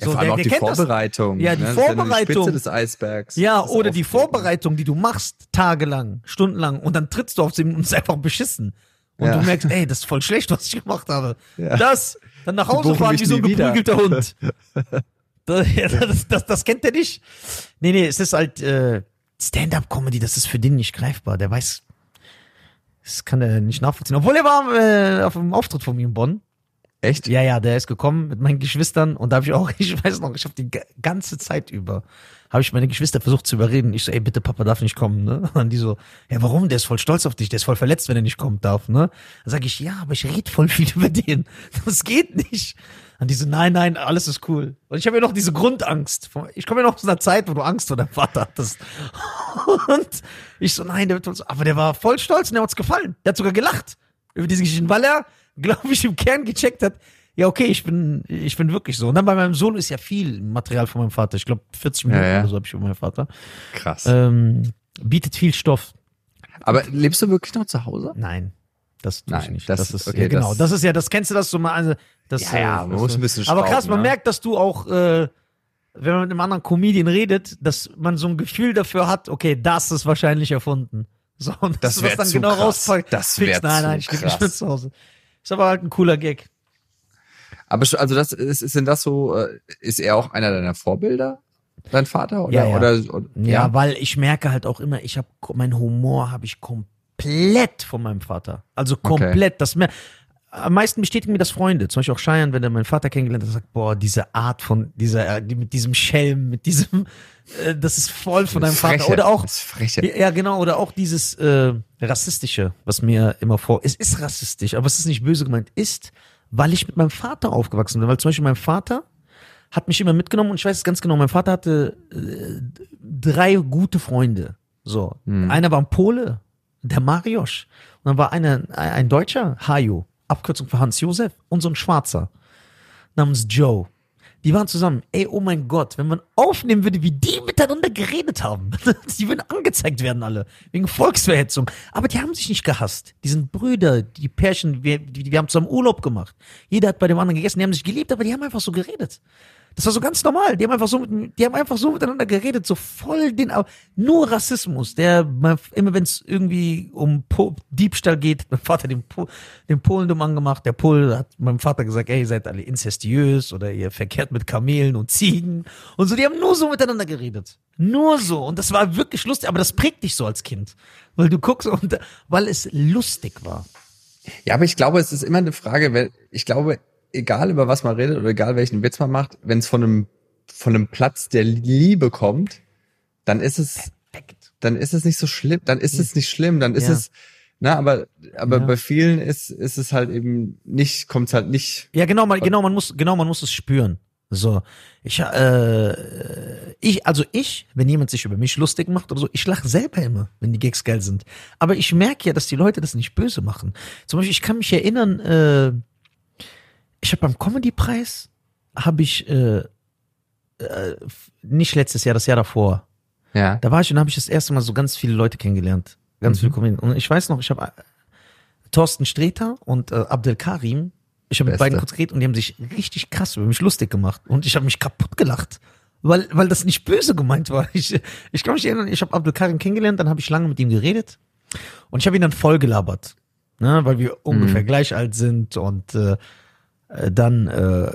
Ja, so, vor allem auch die kennt das. Vorbereitung. Ja, die ne? Vorbereitung. Spitze des Eisbergs. Ja, oder die. Vorbereitung, die du machst, tagelang, stundenlang, und dann trittst du auf sie und ist einfach beschissen. Und Ja. du merkst, ey, das ist voll schlecht, was ich gemacht habe. Ja. Das, dann nach Hause fahren wie so ein nie wieder. geprügelter Hund. Das, das, das, das kennt er nicht. Nee, nee, es ist halt äh, Stand-up-Comedy, das ist für den nicht greifbar. Der weiß, das kann er nicht nachvollziehen. Obwohl er war äh, auf einem Auftritt von mir in Bonn. Echt? Ja, ja, der ist gekommen mit meinen Geschwistern und da habe ich auch, ich weiß noch, ich habe die ga- ganze Zeit über, habe ich meine Geschwister versucht zu überreden. Ich so, ey, bitte, Papa darf nicht kommen, ne? Und die so, ja, warum? Der ist voll stolz auf dich, der ist voll verletzt, wenn er nicht kommen darf, ne? Dann sage ich, ja, aber ich rede voll viel über den. Das geht nicht. Und die so, nein, nein, alles ist cool. Und ich habe ja noch diese Grundangst. Ich komme ja noch aus einer Zeit, wo du Angst vor deinem Vater hattest. Und ich so, nein, der wird uns, aber der war voll stolz und der hat's gefallen. Der hat sogar gelacht über diese Geschichte, weil er, glaube ich, im Kern gecheckt hat, ja, okay, ich bin, ich bin wirklich so. Und dann bei meinem Sohn ist ja viel Material von meinem Vater. Ich glaube, 40 Minuten Ja, ja. oder so habe ich über meinen Vater. Krass. Ähm, bietet viel Stoff. Aber lebst du wirklich noch zu Hause? Nein. Das tue ich Nein, nicht. das- Das, ist, okay, ja, genau. das- Das, ist ja, das kennst du das so mal, also, das, Ja, ja, äh, man das, muss ein äh, bisschen Aber krass, man ne? merkt, dass du auch, äh, wenn man mit einem anderen Comedian redet, dass man so ein Gefühl dafür hat, okay, das ist wahrscheinlich erfunden. So, und Das du wär dann genau krass. rauspackt. Das fix. wär Nein, nein, ich mehr zu Hause. Ist aber halt ein cooler Gag. Aber also das ist, ist denn das so, äh, ist er auch einer deiner Vorbilder? Dein Vater? Oder, Ja, ja. Oder, oder, Ja, weil ich merke halt auch immer, ich habe mein Humor habe ich komplett von meinem Vater. Also komplett. Das mehr, am meisten bestätigen mir das Freunde. Zum Beispiel auch Cheyenne, wenn er meinen Vater kennengelernt hat, sagt, boah, diese Art von dieser, äh, mit diesem Schelm, mit diesem, äh, das ist voll von deinem Vater. Freche, Oder auch, ja, genau, oder auch dieses äh, rassistische, was mir immer vor. Es ist rassistisch, aber es ist nicht böse gemeint. Ist, weil ich mit meinem Vater aufgewachsen bin. Weil zum Beispiel mein Vater hat mich immer mitgenommen und ich weiß es ganz genau. Mein Vater hatte äh, drei gute Freunde. So, einer war ein Pole, der Mariusz, und dann war einer ein, ein Deutscher, Hajo, Abkürzung für Hans Josef, und so ein Schwarzer namens Joe. Die waren zusammen. Ey, oh mein Gott, wenn man aufnehmen würde, wie die miteinander geredet haben. Die würden angezeigt werden alle. Wegen Volksverhetzung. Aber die haben sich nicht gehasst. Die sind Brüder, die Pärchen, wir, die, wir haben zusammen Urlaub gemacht. Jeder hat bei dem anderen gegessen, die haben sich geliebt, aber die haben einfach so geredet. Das war so ganz normal. Die haben einfach so, mit, die haben einfach so miteinander geredet, so voll den, nur Rassismus. Der, immer wenn es irgendwie um po Diebstahl geht, mein Vater den, po den Polen dumm angemacht. Der Pol hat meinem Vater gesagt, ey, ihr seid alle inzestiös oder ihr verkehrt mit Kamelen und Ziegen und so. Die haben nur so miteinander geredet. Nur so. Und das war wirklich lustig, aber das prägt dich so als Kind. Weil du guckst und, weil es lustig war. Ja, aber ich glaube, es ist immer eine Frage, weil ich glaube, egal über was man redet oder egal welchen Witz man macht, wenn es von einem, von einem Platz der Liebe kommt, dann ist es, Perfekt. dann ist es nicht so schlimm, dann ist es nicht schlimm, dann ist Ja. es, na, aber, aber Ja. bei vielen ist, ist es halt eben nicht, kommt es halt nicht, Ja, genau, man, genau, man muss, genau, man muss es spüren. So, ich, äh, ich, also ich, wenn jemand sich über mich lustig macht oder so, ich lache selber immer, wenn die Gags geil sind. Aber ich merke ja, dass die Leute das nicht böse machen. Zum Beispiel, ich kann mich erinnern, äh, ich habe beim Comedy-Preis, habe ich, äh, äh, nicht letztes Jahr, das Jahr davor, ja. da war ich und habe ich das erste Mal so ganz viele Leute kennengelernt. Ganz viele Comedians. Und ich weiß noch, ich habe Thorsten Sträter und äh, Abdel Karim, ich habe mit beiden kurz geredet und die haben sich richtig krass über mich lustig gemacht. Und ich habe mich kaputt gelacht. Weil, weil das nicht böse gemeint war. Ich, ich kann mich erinnern, ich habe Abdel Karim kennengelernt, dann habe ich lange mit ihm geredet. Und ich habe ihn dann voll gelabert. Ne, weil wir ungefähr gleich alt sind und äh, äh, dann äh,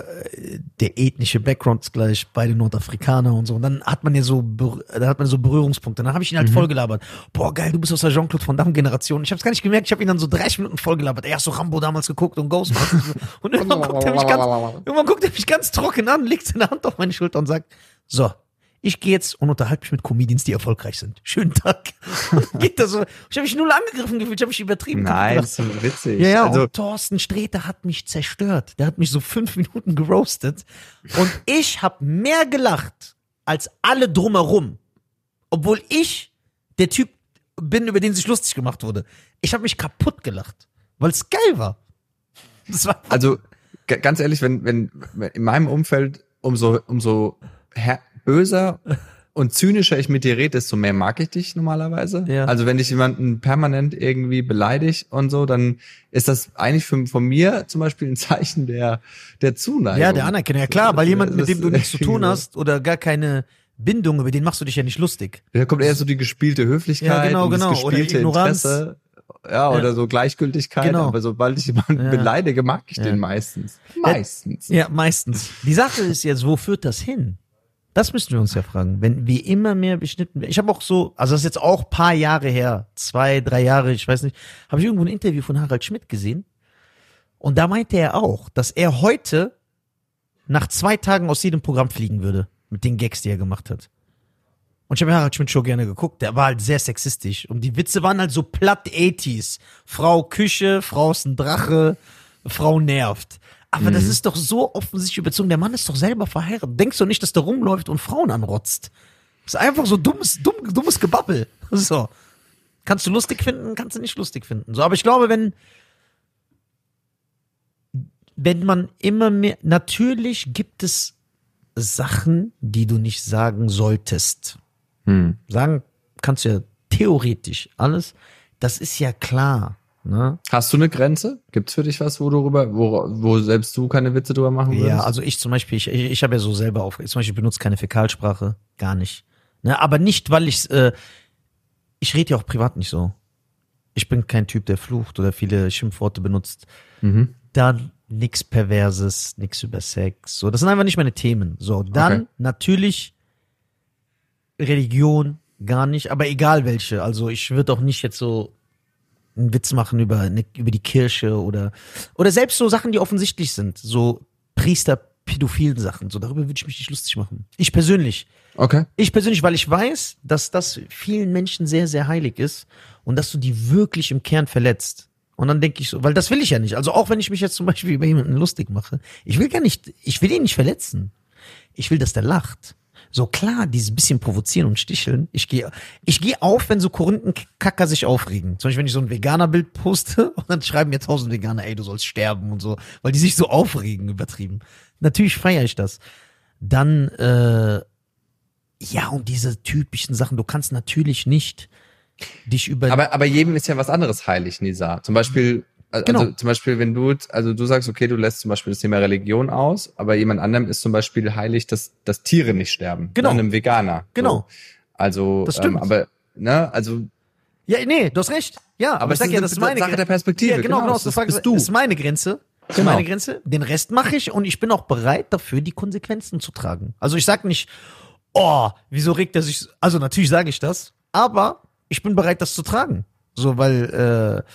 der ethnische Background ist gleich, beide Nordafrikaner und so. Und dann hat man ja so, Ber- da hat man so Berührungspunkte. Dann habe ich ihn halt voll gelabert. Boah, geil, du bist aus der Jean-Claude Van Damme Generation. Ich habe es gar nicht gemerkt, ich habe ihn dann so 30 Minuten voll gelabert. Er hat so Rambo damals geguckt und Ghostbusters. und irgendwann guckt er mich ganz, irgendwann guckt er mich ganz trocken an, legt seine Hand auf meine Schulter und sagt, so, ich gehe jetzt und unterhalte mich mit Comedians, die erfolgreich sind. Schönen Tag. Geht da so. Ich habe mich null angegriffen gefühlt, ich habe mich übertrieben Nein, gedacht. das ist witzig. Ja, ja, also, und Thorsten Sträter hat mich zerstört. Der hat mich so fünf Minuten geroastet. Und ich habe mehr gelacht als alle drumherum. Obwohl ich der Typ bin, über den sich lustig gemacht wurde. Ich habe mich kaputt gelacht, weil es geil war. Das war also ganz ehrlich, wenn, wenn wenn in meinem Umfeld umso, umso her böser und zynischer ich mit dir rede, desto mehr mag ich dich normalerweise. Ja. Also wenn ich jemanden permanent irgendwie beleidige und so, dann ist das eigentlich für, von mir zum Beispiel ein Zeichen der, der Zuneigung. ja der Anerkennung. Ja klar, weil jemand, mit dem du nichts zu tun hast oder gar keine Bindung, über den machst du dich ja nicht lustig. Da kommt eher so die gespielte Höflichkeit Ja, genau, und genau. das Oder gespielte Ignoranz. Interesse. Ja, oder so Gleichgültigkeit. Genau. Aber sobald ich jemanden Ja. beleidige, mag ich Ja. den meistens. Meistens. Ja, meistens. Die Sache ist jetzt, wo führt das hin? Das müssen wir uns ja fragen. Wenn wir immer mehr beschnitten werden. Ich habe auch so, also das ist jetzt auch paar Jahre her, zwei, drei Jahre, ich weiß nicht, habe ich irgendwo ein Interview von Harald Schmidt gesehen. Und da meinte er auch, dass er heute nach zwei Tagen aus jedem Programm fliegen würde. Mit den Gags, die er gemacht hat. Und ich habe Harald Schmidt Show gerne geguckt. Der war halt sehr sexistisch. Und die Witze waren halt so platt 80s. Frau Küche, Frau ist ein Drache, Frau nervt. Aber das ist doch so offensichtlich überzogen. Der Mann ist doch selber verheiratet. Denkst du nicht, dass der rumläuft und Frauen anrotzt? Das ist einfach so dummes, dumm, dummes Gebabbel. So. Kannst du lustig finden, kannst du nicht lustig finden. So, aber ich glaube, wenn, wenn man immer mehr, natürlich gibt es Sachen, die du nicht sagen solltest. Hm. Sagen kannst du ja theoretisch alles. Das ist ja klar. Ne? Hast du eine Grenze? Gibt's für dich was, wo du rüber, wo, wo selbst du keine Witze drüber machen würdest? Ja, also ich zum Beispiel, ich, ich, ich habe ja so selber auf, zum Beispiel benutze keine Fäkalsprache, gar nicht. Ne, aber nicht, weil ich, äh, ich rede ja auch privat nicht so. Ich bin kein Typ, der flucht oder viele Schimpfworte benutzt. Mhm. Dann nix Perverses, nix über Sex. So, das sind einfach nicht meine Themen. So, dann Okay. natürlich Religion, gar nicht, aber egal welche. Also ich würde auch nicht jetzt so einen Witz machen über, eine, über die Kirche oder, oder selbst so Sachen, die offensichtlich sind. So Priester, pädophilen Sachen. So, darüber würde ich mich nicht lustig machen. Ich persönlich. Okay. Ich persönlich, weil ich weiß, dass das vielen Menschen sehr, sehr heilig ist und dass du die wirklich im Kern verletzt. Und dann denke ich so, weil das will ich ja nicht. Also auch wenn ich mich jetzt zum Beispiel über jemanden lustig mache, ich will gar nicht, ich will ihn nicht verletzen. Ich will, dass der lacht. So klar, dieses bisschen provozieren und sticheln. Ich gehe, ich gehe auf, wenn so Korinthenkacker sich aufregen. Zum Beispiel, wenn ich so ein Veganer-Bild poste und dann schreiben mir tausend Veganer, ey, du sollst sterben und so, weil die sich so aufregen, übertrieben. Natürlich feiere ich das. Dann, äh, ja, und diese typischen Sachen, du kannst natürlich nicht dich über Aber, aber jedem ist ja was anderes heilig, Nisa. Zum Beispiel, also Genau. zum Beispiel, wenn du, also du sagst, okay, du lässt zum Beispiel das Thema Religion aus, aber jemand anderem ist zum Beispiel heilig, dass, dass Tiere nicht sterben. Genau. Ne, Einem Veganer. Genau. So. Also, Das stimmt. Ähm, aber, ne, also, Ja, nee, du hast recht. Ja, aber, Aber ich sag ja, ist das ist eine meine Sache der Perspektive. Ja, genau, Genau, genau. das Das, ist- ist, du. das ist meine Grenze. Das ist Genau. meine Grenze. Den Rest mache ich und ich bin auch bereit dafür, die Konsequenzen zu tragen. Also ich sag nicht, oh, wieso regt er sich? Also natürlich sage ich das, aber ich bin bereit, das zu tragen. So, weil äh,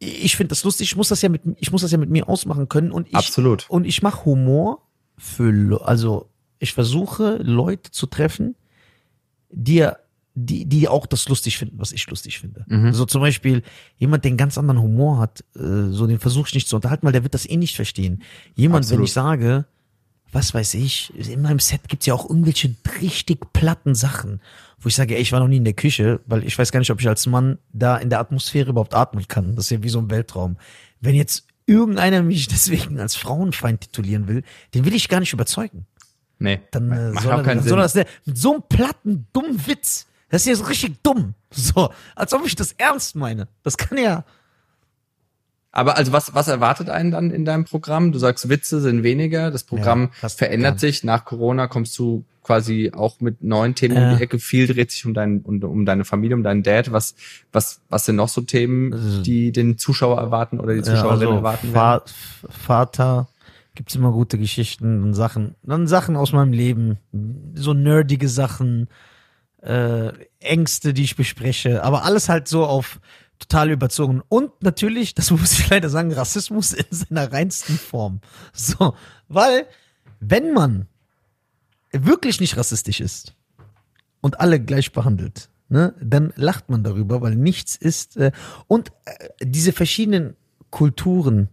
ich finde das lustig. Ich muss das ja mit, ich muss das ja mit mir ausmachen können und ich Absolut. und ich mache Humor für, also ich versuche Leute zu treffen, die, die, die auch das lustig finden, was ich lustig finde. Mhm. So zum Beispiel jemand, der einen ganz anderen Humor hat, äh, so den versuche ich nicht zu unterhalten, weil der wird das eh nicht verstehen. Jemand, wenn Absolut. ich sage, was weiß ich, in meinem Set gibt's ja auch irgendwelche richtig platten Sachen, wo ich sage, ey, ich war noch nie in der Küche, weil ich weiß gar nicht, ob ich als Mann da in der Atmosphäre überhaupt atmen kann. Das ist ja wie so ein Weltraum. Wenn jetzt irgendeiner mich deswegen als Frauenfeind titulieren will, den will ich gar nicht überzeugen. Nee. Dann äh, Macht soll, auch er, keinen dann Sinn. soll das mit so einem platten, dummen Witz. Das ist ja so richtig dumm. So, als ob ich das ernst meine. Das kann ja. Aber also was, was erwartet einen dann in deinem Programm? Du sagst, Witze sind weniger, das Programm Ja, das verändert kann. sich. Nach Corona kommst du quasi auch mit neuen Themen um Ja. die Ecke. Viel dreht sich um, dein, um, um deine Familie, um deinen Dad. Was, was, was sind noch so Themen, Also- die den Zuschauer erwarten oder die Zuschauerinnen Ja, also erwarten? werden? Vater gibt's immer gute Geschichten und Sachen. Dann Sachen aus meinem Leben. So nerdige Sachen, äh, Ängste, die ich bespreche. Aber alles halt so auf total überzogen. Und natürlich, das muss ich leider sagen, Rassismus in seiner reinsten Form. So, weil, wenn man wirklich nicht rassistisch ist und alle gleich behandelt, ne, dann lacht man darüber, weil nichts ist. Äh, und äh, diese verschiedenen Kulturen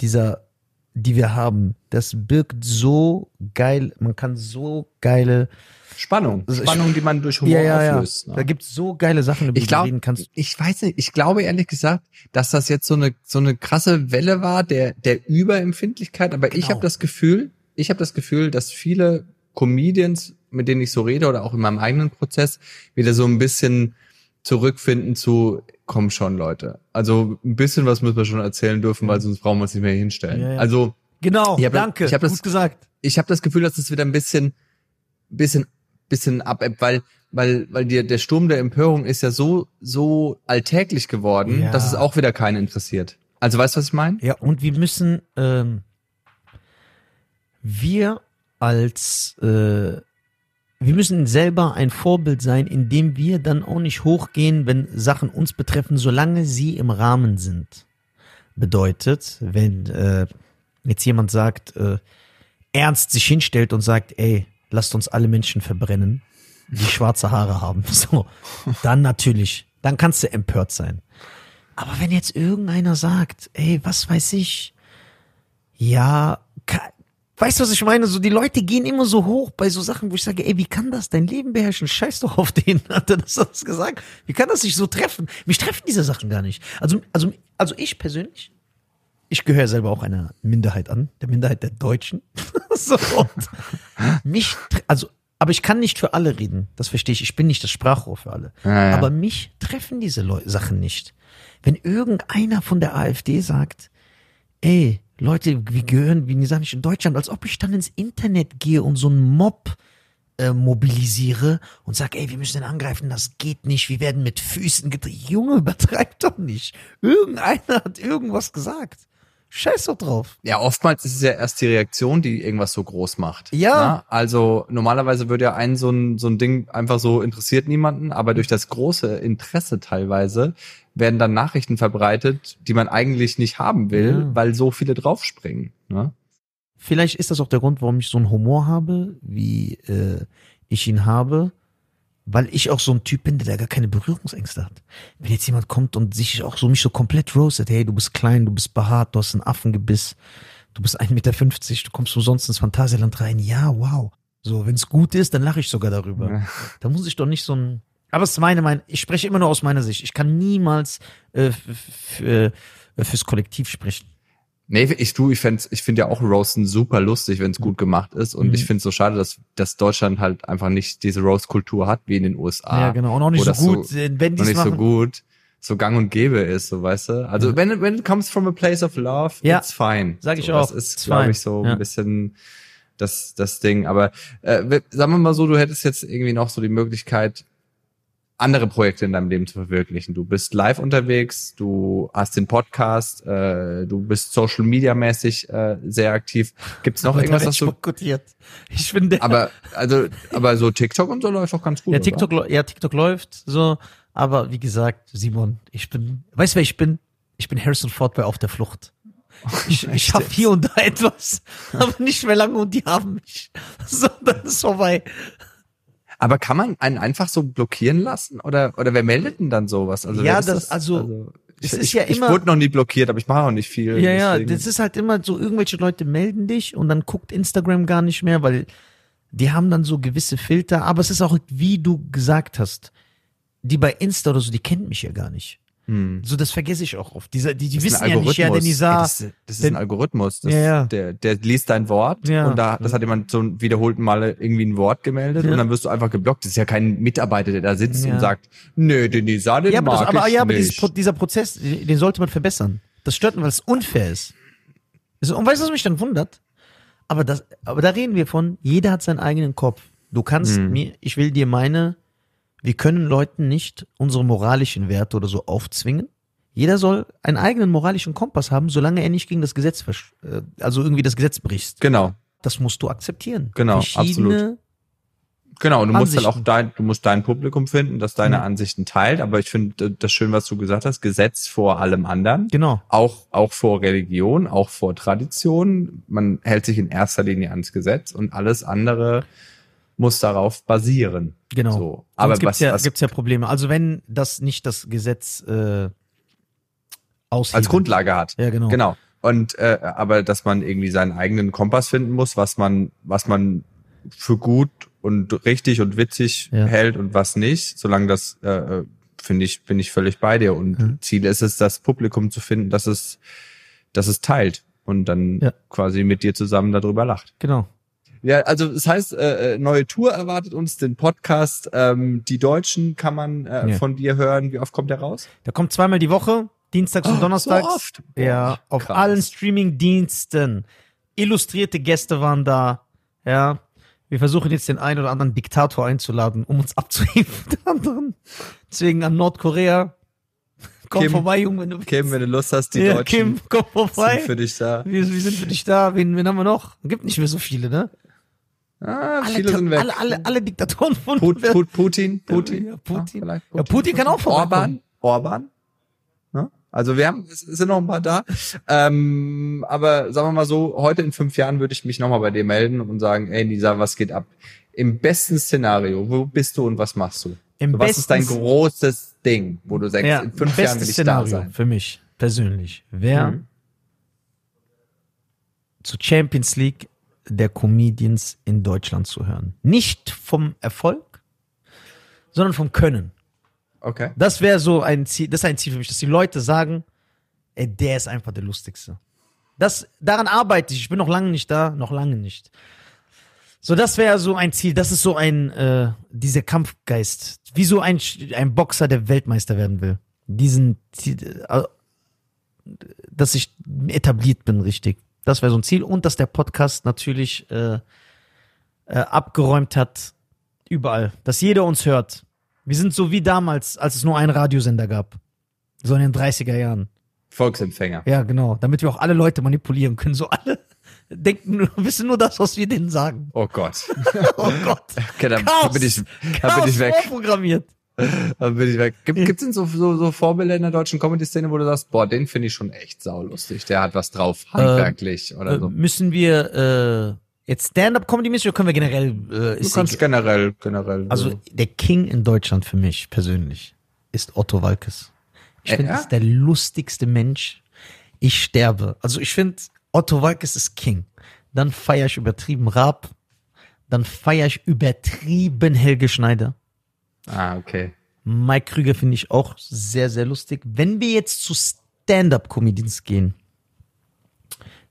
dieser, die wir haben, das birgt so geil, man kann so geile, Spannung. Also ich- Spannung, die man durch Humor ja, ja, ja, auflöst. ne? da gibt's so geile Sachen, über die Ich du reden kannst. ich weiß nicht, ich glaube ehrlich gesagt, dass das jetzt so eine so eine krasse Welle war der der Überempfindlichkeit, aber ich Genau. habe das Gefühl, ich habe das Gefühl, dass viele Comedians, mit denen ich so rede oder auch in meinem eigenen Prozess, wieder so ein bisschen zurückfinden zu komm schon Leute. Also ein bisschen was müssen wir schon erzählen dürfen, weil sonst brauchen wir uns nicht mehr hinstellen. Ja, ja. Also Genau, Ich hab das- danke, ich hab das- gut gesagt. ich habe das Gefühl, dass es wieder ein bisschen, bisschen, bisschen abebbt, weil, weil, weil der, der Sturm der Empörung ist ja so, so alltäglich geworden, Ja. dass es auch wieder keinen interessiert. Also weißt du, was ich meine? Ja, und wir müssen, ähm, wir als, äh, wir müssen selber ein Vorbild sein, indem wir dann auch nicht hochgehen, wenn Sachen uns betreffen, solange sie im Rahmen sind. Bedeutet, wenn äh, jetzt jemand sagt, äh, ernst sich hinstellt und sagt, ey, lasst uns alle Menschen verbrennen, die schwarze Haare haben. So, dann natürlich, dann kannst du empört sein. Aber wenn jetzt irgendeiner sagt, ey, was weiß ich, ja, weißt du, was ich meine? So, die Leute gehen immer so hoch bei so Sachen, wo ich sage, ey, wie kann das dein Leben beherrschen? Scheiß doch auf den, hat er das, das gesagt. Wie kann das sich so treffen? Mich treffen diese Sachen gar nicht. Also, also, also ich persönlich, ich gehöre selber auch einer Minderheit an, der Minderheit der Deutschen. so, mich, also, aber ich kann nicht für alle reden. Das verstehe ich. Ich bin nicht das Sprachrohr für alle. Ja, ja. Aber mich treffen diese Leu Sachen nicht. Wenn irgendeiner von der AfD sagt, ey, Leute, wir gehören, wie sagen nicht in Deutschland, als ob ich dann ins Internet gehe und so einen Mob äh, mobilisiere und sag, ey, wir müssen den angreifen, das geht nicht, wir werden mit Füßen getrieben. Junge, übertreib doch nicht. Irgendeiner hat irgendwas gesagt. Scheiß doch drauf. Ja, oftmals ist es ja erst die Reaktion, die irgendwas so groß macht. Ja. Na? Also normalerweise würde ja ein so ein, so ein Ding einfach so interessiert niemanden, aber durch das große Interesse teilweise werden dann Nachrichten verbreitet, die man eigentlich nicht haben will, Ja. weil so viele draufspringen. Ne? Vielleicht ist das auch der Grund, warum ich so einen Humor habe, wie äh, ich ihn habe, weil ich auch so ein Typ bin, der da gar keine Berührungsängste hat. Wenn jetzt jemand kommt und sich auch so mich so komplett roastet, hey, du bist klein, du bist behaart, du hast einen Affengebiss, du bist 1,50 Meter, du kommst umsonst ins Phantasialand rein, ja, wow. So, wenn es gut ist, dann lache ich sogar darüber. Ja. Da muss ich doch nicht so ein. Aber es ist meine Meinung. Ich spreche immer nur aus meiner Sicht. Ich kann niemals äh, äh, fürs Kollektiv sprechen. Nee, ich du, ich find's, ich finde ja auch Roasten super lustig, wenn es gut gemacht ist. Und Mhm. ich finde es so schade, dass, dass Deutschland halt einfach nicht diese Roast-Kultur hat wie in den USA. ja, genau. Und auch nicht so gut, äh, wenn die es nicht so gut, so gang und gäbe ist, so weißt du. Also Ja. wenn it- when it comes from a place of love, Ja, it's fine. sag ich so, auch, Das ist, glaube ich, so Ja. ein bisschen das das Ding. Aber äh, sagen wir mal so, du hättest jetzt irgendwie noch so die Möglichkeit, andere Projekte in deinem Leben zu verwirklichen. Du bist live unterwegs, du hast den Podcast, äh, du bist Social Media mäßig äh, sehr aktiv. Gibt's noch Aber irgendwas, was du boykottiert. Ich bin der. aber also aber so TikTok und so läuft doch ganz gut. ja? TikTok, ja, TikTok läuft so. Aber wie gesagt, Simon, ich bin, weißt du, wer ich bin? Ich bin Harrison Ford bei Auf der Flucht. Ich, ich jetzt? hier und da etwas, aber nicht mehr lange und die haben mich. So, dann ist vorbei. Aber kann man einen einfach so blockieren lassen? Oder, oder wer meldet denn dann sowas? Also Ja, ist das- also, ich, es ist ich, ja ich immer- wurde noch nie blockiert, aber ich mache auch nicht viel. Ja, ja, das ist halt immer so, irgendwelche Leute melden dich und dann guckt Instagram gar nicht mehr, weil die haben dann so gewisse Filter, aber es ist auch, wie du gesagt hast, die bei Insta oder so, die kennt mich ja gar nicht. Hm. So, das vergesse ich auch oft. Dieser, die, die wissen ja nicht, ja, der. Nisa, Ey, das, das ist der- ein Algorithmus. Das, Ja, ja. Der, der liest dein Wort Ja. und da, das hat jemand so wiederholten Male irgendwie ein Wort gemeldet Ja. und dann wirst du einfach geblockt. Das ist ja kein Mitarbeiter, der da sitzt Ja. und sagt, nö, den Nisa, den ja, aber, mag das, aber, ich ja, aber dieses, dieser Prozess, den sollte man verbessern. Das stört mich, weil es unfair ist. Und weißt du, was mich dann wundert? Aber das, aber da reden wir von, jeder hat seinen eigenen Kopf. Du kannst Mhm. mir, ich will dir meine, wir können Leuten nicht unsere moralischen Werte oder so aufzwingen. Jeder soll einen eigenen moralischen Kompass haben, solange er nicht gegen das Gesetz, äh, also irgendwie das Gesetz bricht. genau, Das musst du akzeptieren. Genau, Verschiedene, genau. Und du musst halt Ansichten. auch dein, du musst dein Publikum finden, das deine Mhm. Ansichten teilt. Aber ich finde das schön, was du gesagt hast. Gesetz vor allem anderen. Genau. auch, auch vor Religion, auch vor Tradition. Man hält sich in erster Linie ans Gesetz und alles andere muss darauf basieren. Genau. So. Aber gibt's was, ja, gibt's ja Probleme. Also wenn das nicht das Gesetz äh, aushebelt. als Grundlage hat. Ja, genau. Genau. Und äh, aber dass man irgendwie seinen eigenen Kompass finden muss, was man, was man für gut und richtig und witzig Ja. hält und was nicht, solange das äh, finde ich, bin ich völlig bei dir. Und Mhm. Ziel ist es, das Publikum zu finden, dass es, dass es teilt und dann Ja. quasi mit dir zusammen darüber lacht. Genau. Ja, also das heißt, äh, äh, neue Tour erwartet uns, den Podcast. Ähm, die Deutschen kann man äh, Ja. von dir hören. Wie oft kommt der raus? Der kommt zweimal die Woche, dienstags und Oh, donnerstags. so oft? Ja, auf krass. allen Streaming-Diensten. Illustrierte Gäste waren da. Ja. Wir versuchen jetzt den einen oder anderen Diktator einzuladen, um uns abzuheben den anderen. Deswegen an Nordkorea. Komm Kim, vorbei, Junge, wenn du Kim, wenn du Lust hast, die ja, Deutschen Kim, komm vorbei. sind für dich da. Wir, wir sind für dich da. Wen, wen haben wir noch? Gibt nicht mehr so viele, ne? Ah, Alle, viele sind weg. alle, alle, alle Diktatoren von Put, Put, Putin, Putin. Ja, Putin. vielleicht Ja, Putin kann auch vorbeikommen. Orban. Orban. Ne? Also wir haben, es sind noch ein paar da. Ähm, aber sagen wir mal so, heute in fünf Jahren würde ich mich nochmal bei dir melden und sagen, ey Lisa, was geht ab? im besten Szenario, wo bist du und was machst du? Im was ist dein großes Ding, wo du sagst, Ja, in fünf Jahren will ich Szenario da sein? für mich persönlich wäre Mhm. zu Champions League der Comedians in Deutschland zu hören. Nicht vom Erfolg, sondern vom Können. Okay. Das wäre so ein Ziel, das ist ein Ziel für mich, dass die Leute sagen, ey, der ist einfach der lustigste. Das, daran arbeite ich. Ich bin noch lange nicht da, noch lange nicht. So, das wäre so ein Ziel. Das ist so ein, äh, dieser Kampfgeist. Wie so ein, ein Boxer, der Weltmeister werden will. Diesen, Ziel- äh, dass ich etabliert bin, richtig. Das wäre so ein Ziel. Und dass der Podcast natürlich äh, äh, abgeräumt hat, überall. Dass jeder uns hört. Wir sind so wie damals, als es nur einen Radiosender gab. So in den 30er Jahren. Volksempfänger. Ja, genau. Damit wir auch alle Leute manipulieren können. So alle denken, wissen nur das, was wir denen sagen. Oh Gott. Oh Gott. Okay, dann Chaos. bin ich, dann bin Chaos ich weg. vorprogrammiert. Dann bin ich weg. Gibt es denn so, so, so Vorbilder in der deutschen Comedy-Szene, wo du sagst, boah, den finde ich schon echt saulustig. Der hat was drauf, handwerklich oder Äh, so. müssen wir äh, jetzt Stand-up-Comedy-mäßig oder können wir generell? Äh, Du ist kannst egal. generell, generell. also so. der King in Deutschland für mich persönlich ist Otto Walkes. Ich Äh, finde, das ist der lustigste Mensch. Ich sterbe. Also ich finde, Otto Walkes ist King. Dann feiere ich übertrieben Raab. Dann feiere ich übertrieben Helge Schneider. Ah, okay. Mike Krüger finde ich auch sehr, sehr lustig. Wenn wir jetzt zu Stand-up-Comedians gehen,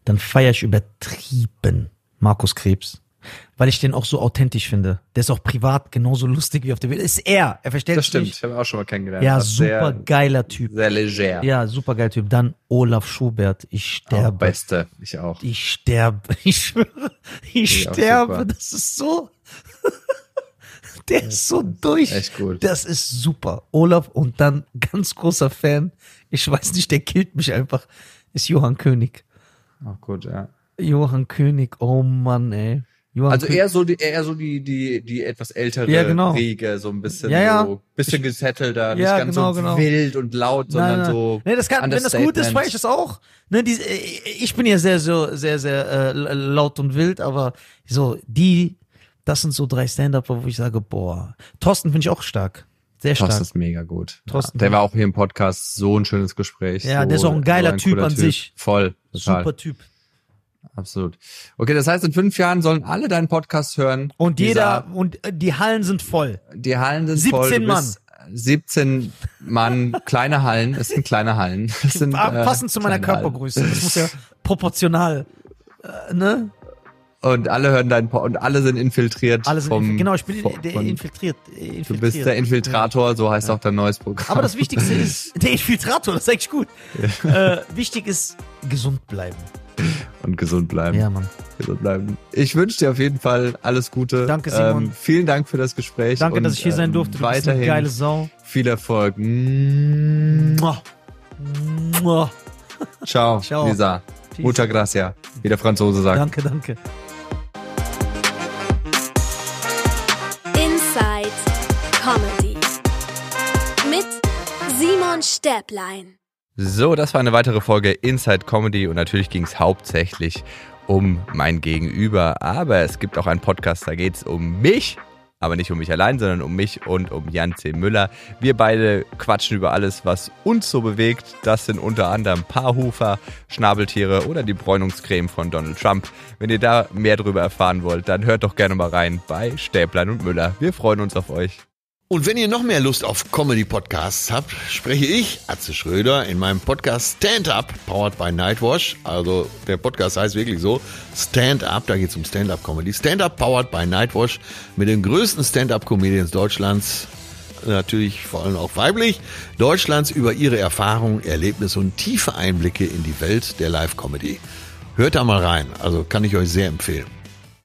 dann feiere ich übertrieben Markus Krebs. Weil ich den auch so authentisch finde. Der ist auch privat genauso lustig wie auf der Welt. Ist er. Er verstellt Das stimmt. nicht. Ich habe ihn auch schon mal kennengelernt. Ja, super geiler Typ. Sehr, leger. Ja, super geiler Typ. Dann Olaf Schubert. Ich Oh, sterbe. Beste. Ich auch. ich sterbe. Ich schwöre. Ich Ja, sterbe. Das ist so. Der ist so durch. echt gut. Das ist super. Olaf und dann ganz großer Fan. Ich weiß nicht, der killt mich einfach. Ist Johann König. Auch gut, ja. Johann König. Oh Mann, ey. Johann Also eher so die, eher so die, die, die etwas ältere Ja, genau. Riege, so ein bisschen Ja, ja. so, bisschen gesettelter, nicht Ja, ganz genau, so genau. wild und laut, sondern Nein, so. Nee, das kann, wenn das gut ist, feiere ich das auch. Ne, die, ich bin ja sehr, sehr, sehr, sehr äh, laut und wild, aber so, die, das sind so drei Stand-Up, wo ich sage, boah. Thorsten finde ich auch stark. Sehr stark. Thorsten ist mega gut. Thorsten- Ja, der war auch hier im Podcast so ein schönes Gespräch. Ja, so, der ist auch ein geiler Typ cooler an sich. Voll. Total. Super Typ. Absolut. Okay, das heißt, in fünf Jahren sollen alle deinen Podcast hören. Und Dieser- jeder, und äh, die Hallen sind voll. die Hallen sind 17 voll. Du Mann. bist 17 Mann, kleine Hallen. Es sind kleine Hallen. Es sind, Ah, äh, Passend zu meiner. Körpergröße. Das muss ja proportional, äh, ne? Und alle hören deinen po und alle sind infiltriert. Alle sind vom, infil- genau, ich bin von, der infiltriert, infiltriert. Du bist der Infiltrator, so heißt auch dein neues Programm. Aber das Wichtigste ist, der Infiltrator, das ist eigentlich gut. Äh, wichtig ist, gesund bleiben. und gesund bleiben. Ja, Mann. Gesund bleiben. Ich wünsche dir auf jeden Fall alles Gute. Danke, Simon. Ähm, vielen Dank für das Gespräch. Danke, und, dass ich hier sein ähm, durfte. Du weiterhin geile Sau. viel Erfolg. Mua. Mua. Ciao, Ciao. Lisa. Peace. Muchas gracias, wie der Franzose sagt. Danke, danke. Stäblein. So, das war eine weitere Folge Inside Comedy und natürlich ging es hauptsächlich um mein Gegenüber. Aber es gibt auch einen Podcast, da geht es um mich, aber nicht um mich allein, sondern um mich und um Jan C. Müller. Wir beide quatschen über alles, was uns so bewegt. Das sind unter anderem Paarhufer, Schnabeltiere oder die Bräunungscreme von Donald Trump. Wenn ihr da mehr darüber erfahren wollt, dann hört doch gerne mal rein bei Stäblein und Müller. Wir freuen uns auf euch. Und wenn ihr noch mehr Lust auf Comedy-Podcasts habt, spreche ich, Atze Schröder, in meinem Podcast Stand Up, powered by Nightwash. Also der Podcast heißt wirklich so, Stand Up, da geht es um Stand-Up-Comedy. Stand Up, powered by Nightwash, mit den größten Stand-Up-Comedians Deutschlands, natürlich vor allem auch weiblich, Deutschlands über ihre Erfahrungen, Erlebnisse und tiefe Einblicke in die Welt der Live-Comedy. Hört da mal rein, also kann ich euch sehr empfehlen.